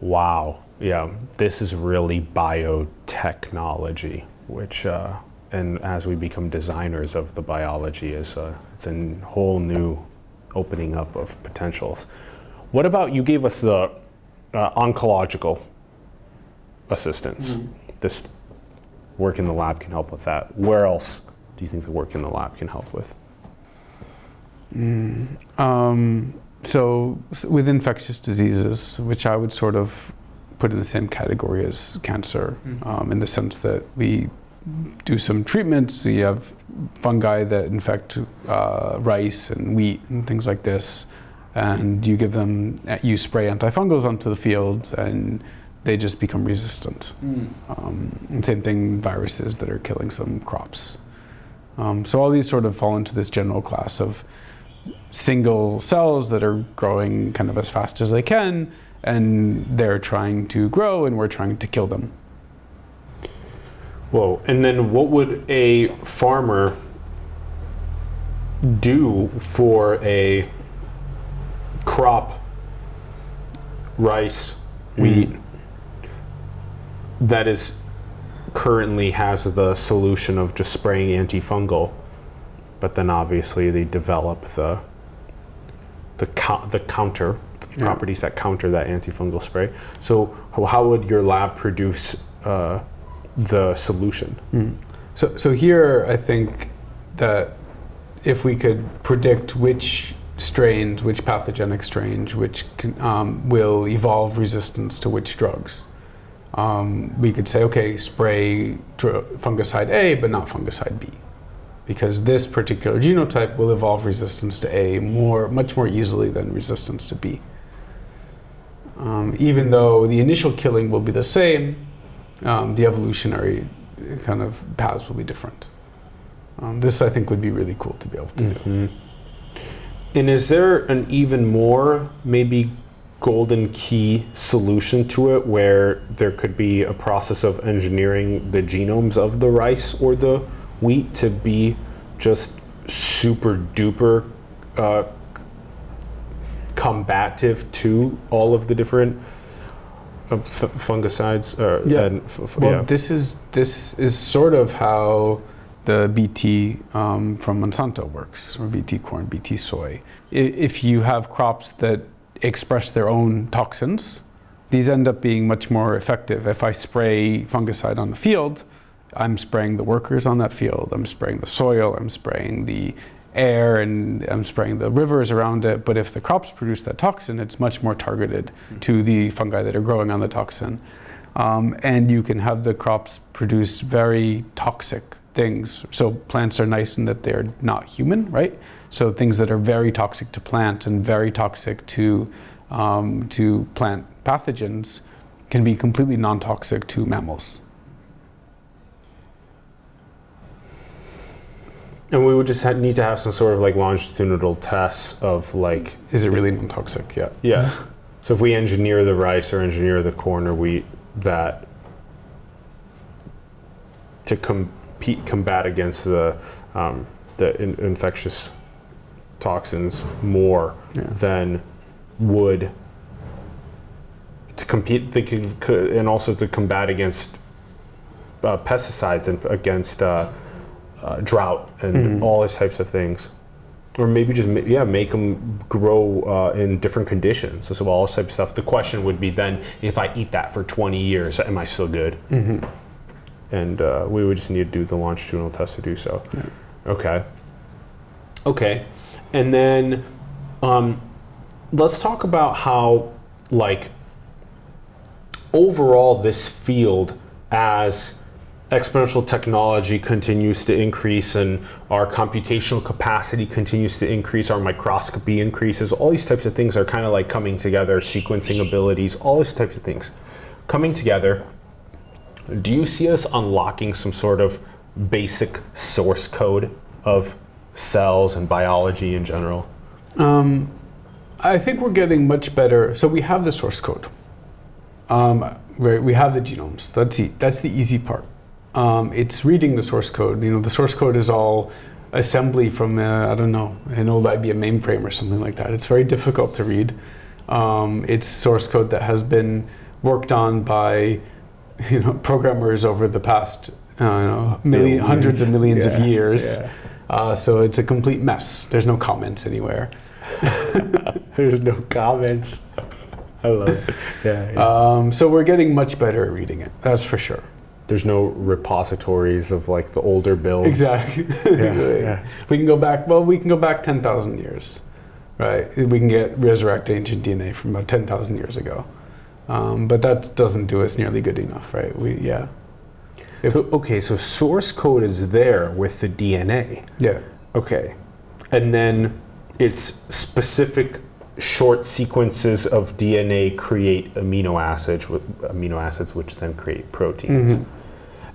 Wow. Yeah. This is really biotechnology which uh, and as we become designers of the biology is uh, it's a whole new opening up of potentials. What about you gave us the uh, oncological assistance. This work in the lab can help with that. Where else do you think the work in the lab can help with? Um, so with infectious diseases, which I would sort of put in the same category as cancer, um, in the sense that we do some treatments. You have fungi that infect uh, rice and wheat and things like this, and you give them, you spray antifungals onto the fields, and they just become resistant. Um, and same thing, viruses that are killing some crops. Um, so all these sort of fall into this general class of single cells that are growing kind of as fast as they can, and they're trying to grow, and we're trying to kill them. Whoa. And then what would a farmer do for a crop, rice, wheat, that is currently has the solution of just spraying antifungal, but then obviously they develop the the, cou- the counter the Yeah. properties that counter that antifungal spray. So how, how would your lab produce uh, the solution? So, so here I think that if we could predict which strains, which pathogenic strains, which can, um, will evolve resistance to which drugs, um, we could say, okay, spray fungicide A, but not fungicide B, because this particular genotype will evolve resistance to A more, much more easily than resistance to B. Um, even though the initial killing will be the same, um, the evolutionary kind of paths will be different. Um, this, I think, would be really cool to be able to do. And is there an even more maybe golden key solution to it where there could be a process of engineering the genomes of the rice or the wheat to be just super duper uh, combative to all of the different fungicides? Uh, Yeah. and f- f- Well, yeah. this is this is sort of how the BT um, from Monsanto works, or BT corn, BT soy. I- If you have crops that express their own toxins, these end up being much more effective. If I spray fungicide on the field, I'm spraying the workers on that field, I'm spraying the soil, I'm spraying the air, and I'm spraying the rivers around it. But if the crops produce that toxin, it's much more targeted to the fungi that are growing on the toxin. Um, and you can have the crops produce very toxic things. So plants are nice in that they're not human, right? So things that are very toxic to plants and very toxic to um, to plant pathogens can be completely non-toxic to mammals. And we would just ha- need to have some sort of like longitudinal tests of like, Is it really non-toxic? Yeah. yeah. So if we engineer the rice or engineer the corn or wheat, that to compete combat against the um, the in- infectious toxins more Yeah. than would to compete they could, could and also to combat against uh, pesticides and against uh, uh, drought and all these types of things. Or maybe just yeah make them grow uh, in different conditions. So all this type of stuff. The question would be then if i eat that for 20 years am i still good? And uh, we would just need to do the longitudinal test to do so. Okay. Okay. And then um, let's talk about how like overall this field as exponential technology continues to increase and our computational capacity continues to increase our microscopy increases all these types of things are kind of like coming together sequencing abilities all these types of things coming together do you see us unlocking some sort of basic source code of cells and biology in general Um, I think we're getting much better. So we have the source code. Um, we have the genomes. That's e- that's the easy part. Um, it's reading the source code. You know, the source code is all assembly from uh, I don't know an old IBM mainframe or something like that. It's very difficult to read. Um, it's source code that has been worked on by you know programmers over the past I don't know, million, hundreds of millions Yeah, of years. yeah. Uh, so it's a complete mess. There's no comments anywhere. there's no comments i love it yeah, yeah. Um, so we're getting much better at reading it. That's for sure. There's no repositories of like the older builds Exactly. yeah. We can go back. Well, we can go back ten thousand years, right? We can get resurrect ancient DNA from about ten thousand years ago, um, but that doesn't do us nearly good enough, right? We yeah, So, okay, so source code is there with the DNA. yeah, Okay. And then it's specific short sequences of DNA create amino acids, with amino acids which then create proteins.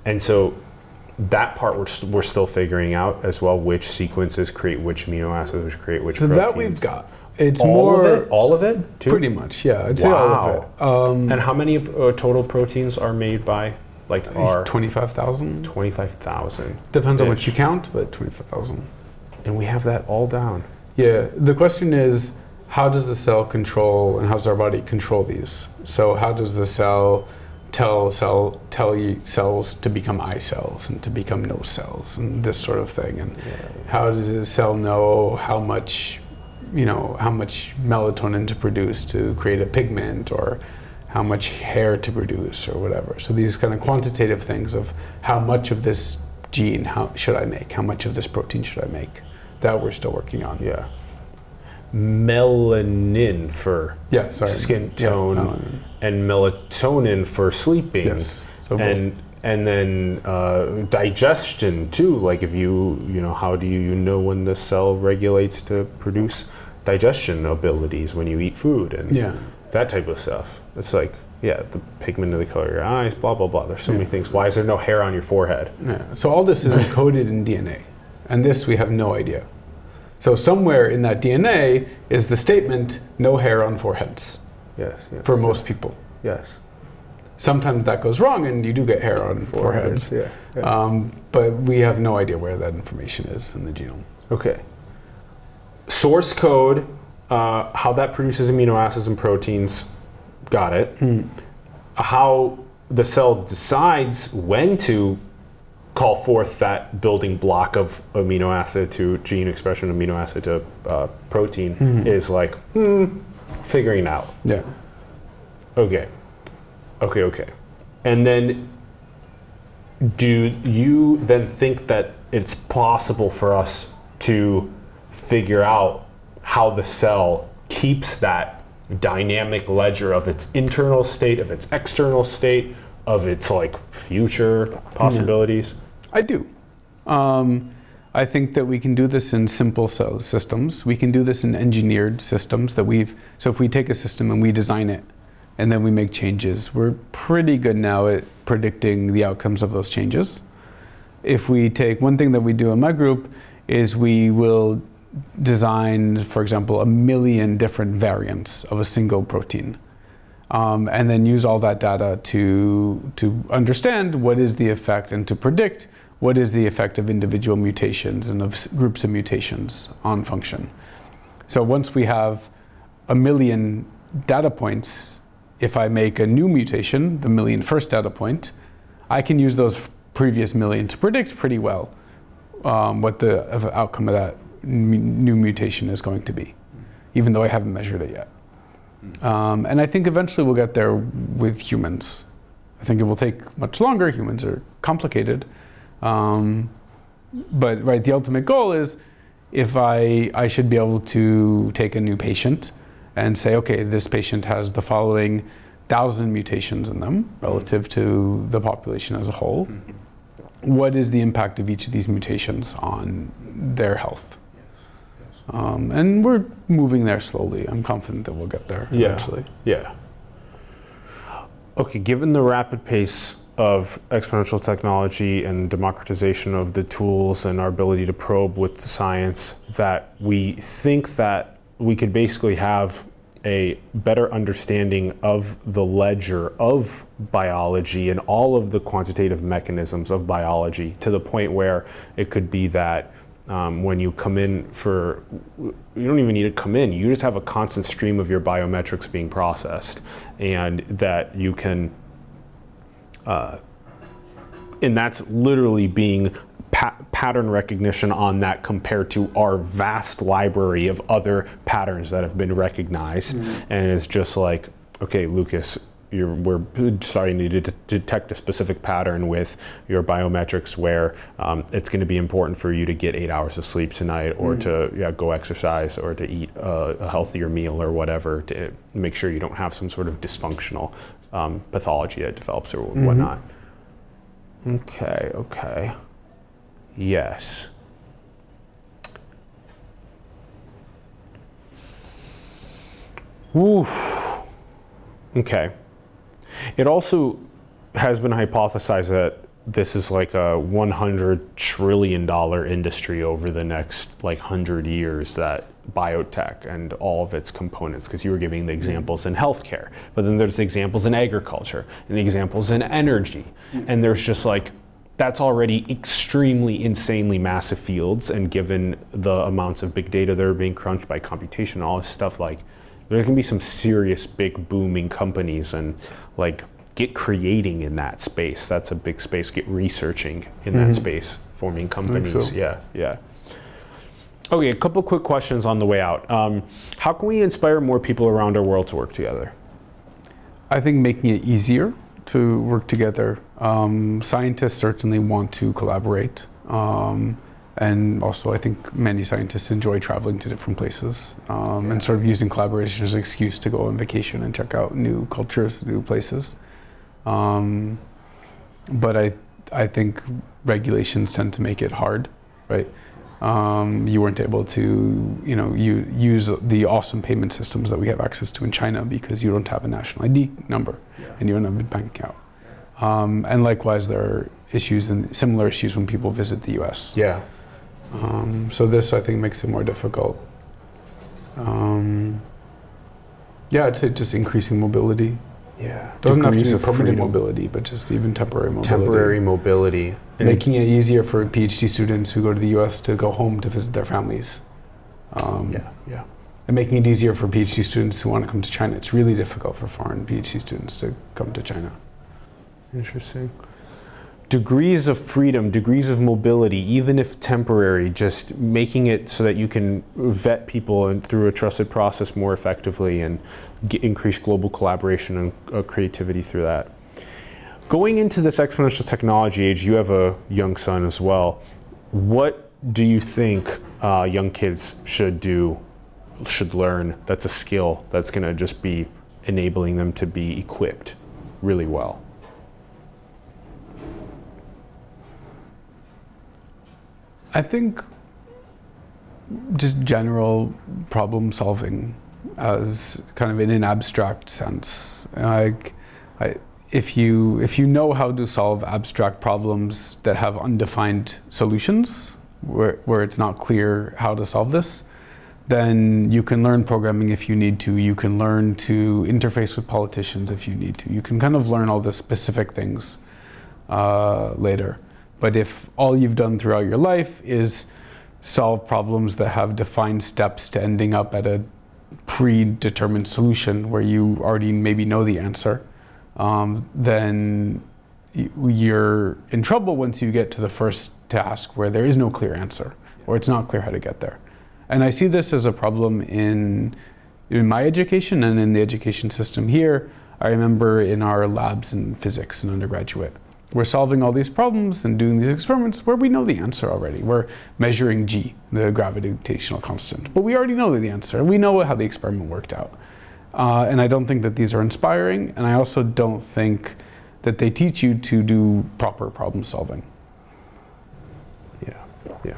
And so that part we're, st- we're still figuring out as well which sequences create which amino acids which create which so proteins. that we've got. It's all more of it, all of it, too? pretty much. Yeah, I'd say all of it. Um, and how many uh, total proteins are made by like our twenty-five thousand. 25,000? Depends on what you count, but twenty-five thousand. And we have that all down. Yeah, the question is how does the cell control and how does our body control these? So how does the cell tell cell tell you cells to become eye cells and to become nose cells and this sort of thing and how does a cell know how much you know how much melatonin to produce to create a pigment or how much hair to produce or whatever. So these kind of quantitative things of how much of this gene how should I make? How much of this protein should I make? That we're still working on. Yeah. Melanin for Yeah, sorry. skin tone melanin. and melatonin for sleeping. Yes. So both. and and then uh, digestion too. Like if you you know how do you, you know when the cell regulates to produce digestion abilities when you eat food and Yeah. that type of stuff. It's like yeah, the pigment of the color of your eyes, blah blah blah. There's so many things. Why is there no hair on your forehead? Yeah. So all this is encoded in DNA, and this we have no idea. So somewhere in that DNA is the statement "no hair on foreheads" Yes. yes for most people. yes. Sometimes that goes wrong, and you do get hair on foreheads. Yeah. yeah. Um, but we have no idea where that information is in the genome. Okay. Source code, uh, how that produces amino acids and proteins, got it. How the cell decides when to call forth that building block of amino acid to gene expression, amino acid to uh, protein is like, hmm, figuring out. Yeah. Okay. Okay, okay. And then do you then think that it's possible for us to figure out how the cell keeps that dynamic ledger of its internal state, of its external state, of its like future possibilities? I do. Um, I think that we can do this in simple systems. We can do this in engineered systems that we've. So if we take a system and we design it, and then we make changes, we're pretty good now at predicting the outcomes of those changes. If we take one thing that we do in my group is we will design, for example, a million different variants of a single protein. Um, and then use all that data to to understand what is the effect and to predict what is the effect of individual mutations and of groups of mutations on function. So once we have a million data points, if I make a new mutation, the million first data point, I can use those previous million to predict pretty well um, what the outcome of that new mutation is going to be, even though I haven't measured it yet. Um, and I think eventually we'll get there with humans. I think it will take much longer. Humans are complicated. Um, but right, the ultimate goal is if I, I should be able to take a new patient and say, okay, this patient has the following thousand mutations in them relative to the population as a whole. What is the impact of each of these mutations on their health? Um, and we're moving there slowly. I'm confident that we'll get there Yeah. eventually. Yeah. Okay, given the rapid pace of exponential technology and democratization of the tools and our ability to probe with science, that we think that we could basically have a better understanding of the ledger of biology and all of the quantitative mechanisms of biology to the point where it could be that um, when you come in for you don't even need to come in. You just have a constant stream of your biometrics being processed and that you can uh, and that's literally being pa- pattern recognition on that compared to our vast library of other patterns that have been recognized. And it's just like okay lucas you're, we're starting to det- detect a specific pattern with your biometrics where um, it's going to be important for you to get eight hours of sleep tonight or to yeah, go exercise or to eat a, a healthier meal or whatever to make sure you don't have some sort of dysfunctional um, pathology that develops or whatnot. Okay, okay. Yes. Woo. Okay. It also has been hypothesized that this is like a 100 trillion dollar industry over the next like 100 years that biotech and all of its components because you were giving the mm-hmm. examples in healthcare but then there's examples in agriculture and the examples in energy. Mm-hmm. And there's just like that's already extremely insanely massive fields and given the amounts of big data that are being crunched by computation and all this stuff like there can be some serious big booming companies and like get creating in that space. That's a big space. Get researching in that space forming companies. so. yeah yeah. Okay a couple quick questions on the way out. Um, how can we inspire more people around our world to work together? I think making it easier to work together. Um, scientists certainly want to collaborate. Um, and also, I think many scientists enjoy traveling to different places um, and sort of using collaboration as an excuse to go on vacation and check out new cultures, new places. Um, but I, I think regulations tend to make it hard, right? Um, you weren't able to, you know, you use the awesome payment systems that we have access to in China because you don't have a national ID number and you don't have a bank account. Um, and likewise, there are issues and similar issues when people visit the U.S. yeah Um, so this, I think, makes it more difficult. Um, yeah, I'd say just increasing mobility. yeah Doesn't have to be permanent freedom. mobility, but just even temporary mobility. temporary mobility And- Making it easier for PhD students who go to the U.S. to go home to visit their families. Um, yeah yeah And making it easier for PhD students who want to come to China. It's really difficult for foreign PhD students to come to China. Interesting. Degrees of freedom, degrees of mobility, even if temporary, just making it so that you can vet people and through a trusted process more effectively and get, increase global collaboration and uh, creativity through that. Going into this exponential technology age, you have a young son as well. What do you think uh, young kids should do, should learn? That's a skill that's going to just be enabling them to be equipped really well. I think just general problem solving as kind of in an abstract sense. Like, I, if you if you know how to solve abstract problems that have undefined solutions, where where it's not clear how to solve this, then you can learn programming if you need to. You can learn to interface with politicians if you need to. You can kind of learn all the specific things uh, later. But if all you've done throughout your life is solve problems that have defined steps to ending up at a predetermined solution where you already maybe know the answer, um, then you're in trouble once you get to the first task where there is no clear answer or it's not clear how to get there. And I see this as a problem in in my education and in the education system here. I remember in our labs in physics in undergraduate we're solving all these problems and doing these experiments where we know the answer already. We're measuring g, the gravitational constant, but we already know the answer. We know how the experiment worked out. Uh, and I don't think that these are inspiring, and I also don't think that they teach you to do proper problem solving. Yeah, yeah.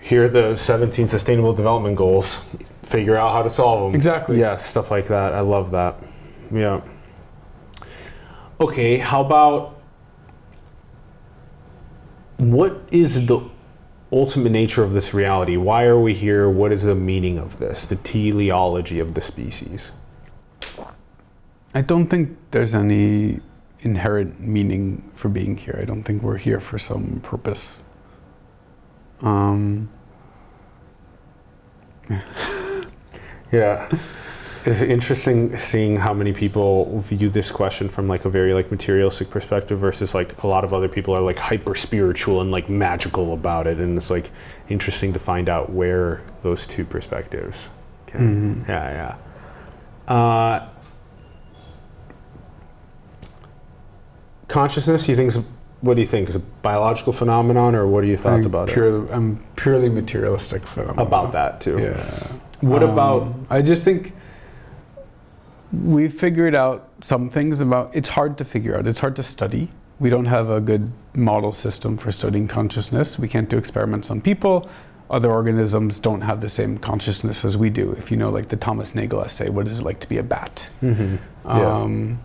Here are the 17 Sustainable Development Goals. Figure out how to solve them. Exactly. Yeah, stuff like that. I love that. Yeah. Okay, how about what is the ultimate nature of this reality? Why are we here? What is the meaning of this? The teleology of the species? I don't think there's any inherent meaning for being here. I don't think we're here for some purpose. Um, Yeah. It's interesting seeing how many people view this question from like a very like materialistic perspective versus like a lot of other people are like hyper spiritual and like magical about it and it's like interesting to find out where those two perspectives can yeah yeah. Uh, consciousness you think is what do you think? Is a biological phenomenon or what are your thoughts I'm about it? I'm purely materialistic phenomenon. about that too. Yeah. what Um, about I just think we figured out some things about. It's hard to figure out. It's hard to study. We don't have a good model system for studying consciousness. We can't do experiments on people. Other organisms don't have the same consciousness as we do. If you know, like the Thomas Nagel essay, "What is it like to be a bat?" Yeah. Um,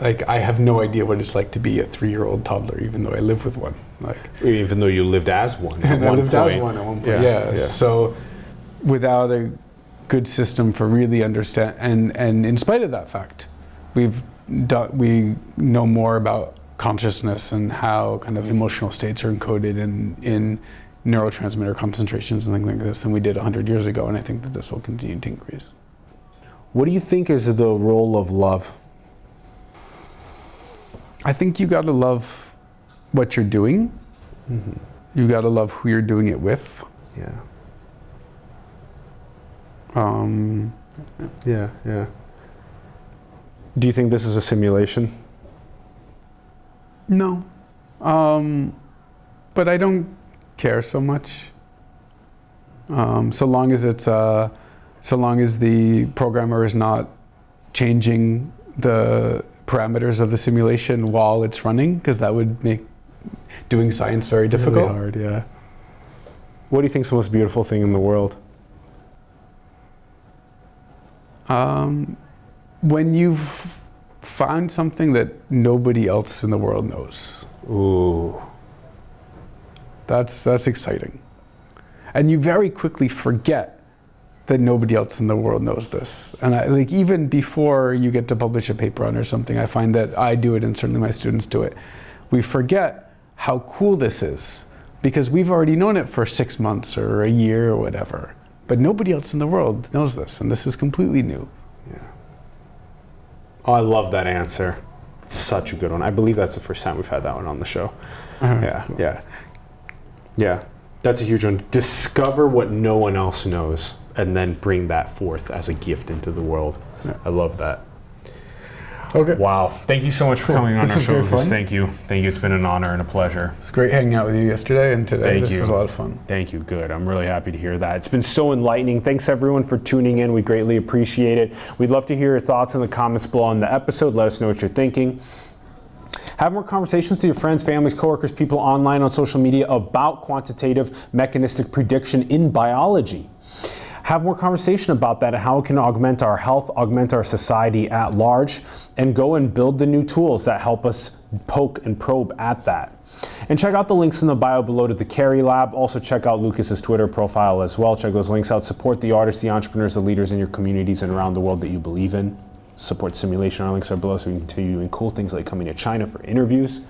like I have no idea what it's like to be a three-year-old toddler, even though I live with one. Like even though you lived as one at I one lived as one at one point. Yeah, Yeah, yeah. So without a good system for really understand and and in spite of that fact, we've done we know more about consciousness and how kind of emotional states are encoded in in neurotransmitter concentrations and things like this than we did 100 years ago and I think that this will continue to increase. What do you think is the role of love? I think you got to love what you're doing. Mm-hmm. You got to love who you're doing it with. Yeah. Um, Yeah, yeah. Do you think this is a simulation? No. Um, but I don't care so much. Um, so long as it's, uh, so long as the programmer is not changing the parameters of the simulation while it's running, because that would make doing science very difficult. Really hard, yeah. What do you think is the most beautiful thing in the world? Um, when you've found something that nobody else in the world knows, Ooh. That's that's exciting. And you very quickly forget that nobody else in the world knows this. And I, like even before you get to publish a paper on or something, I find that I do it and certainly my students do it. We forget how cool this is because we've already known it for 6 months or a year or whatever. But nobody else in the world knows this and this is completely new. Yeah. Oh, I love that answer. such a good one. I believe that's the first time we've had that one on the show. Uh-huh. Yeah, yeah, yeah. That's a huge one. Discover what no one else knows, and then bring that forth as a gift into the world. Yeah. I love that. Okay. Wow. Thank you so much for Cool. coming on This our show. Lucas. fun. Thank you. Thank you. It's been an honor and a pleasure. It's great hanging out with you yesterday and today. Thank this you. was a lot of fun. Thank you. Good. I'm really happy to hear that. It's been so enlightening. Thanks everyone for tuning in. We greatly appreciate it. We'd love to hear your thoughts in the comments below on the episode. Let us know what you're thinking. Have more conversations with your friends, families, coworkers, people online on social media about quantitative mechanistic prediction in biology. Have more conversation about that and how it can augment our health, augment our society at large, and go and build the new tools that help us poke and probe at that. And check out the links in the bio below to the Carey Lab. Also, check out Lucas's Twitter profile as well. Check those links out. Support the artists, the entrepreneurs, the leaders in your communities and around the world that you believe in. Support simulation. Our links are below so we can continue doing cool things like coming to China for interviews.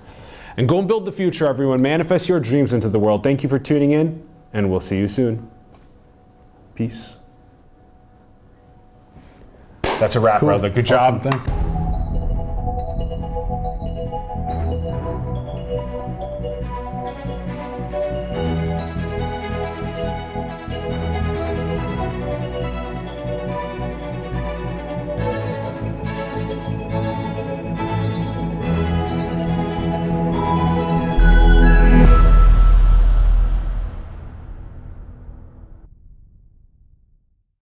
And go and build the future, everyone. Manifest your dreams into the world. Thank you for tuning in, and we'll see you soon. Peace. That's a wrap, brother. Good job. Awesome, thanks.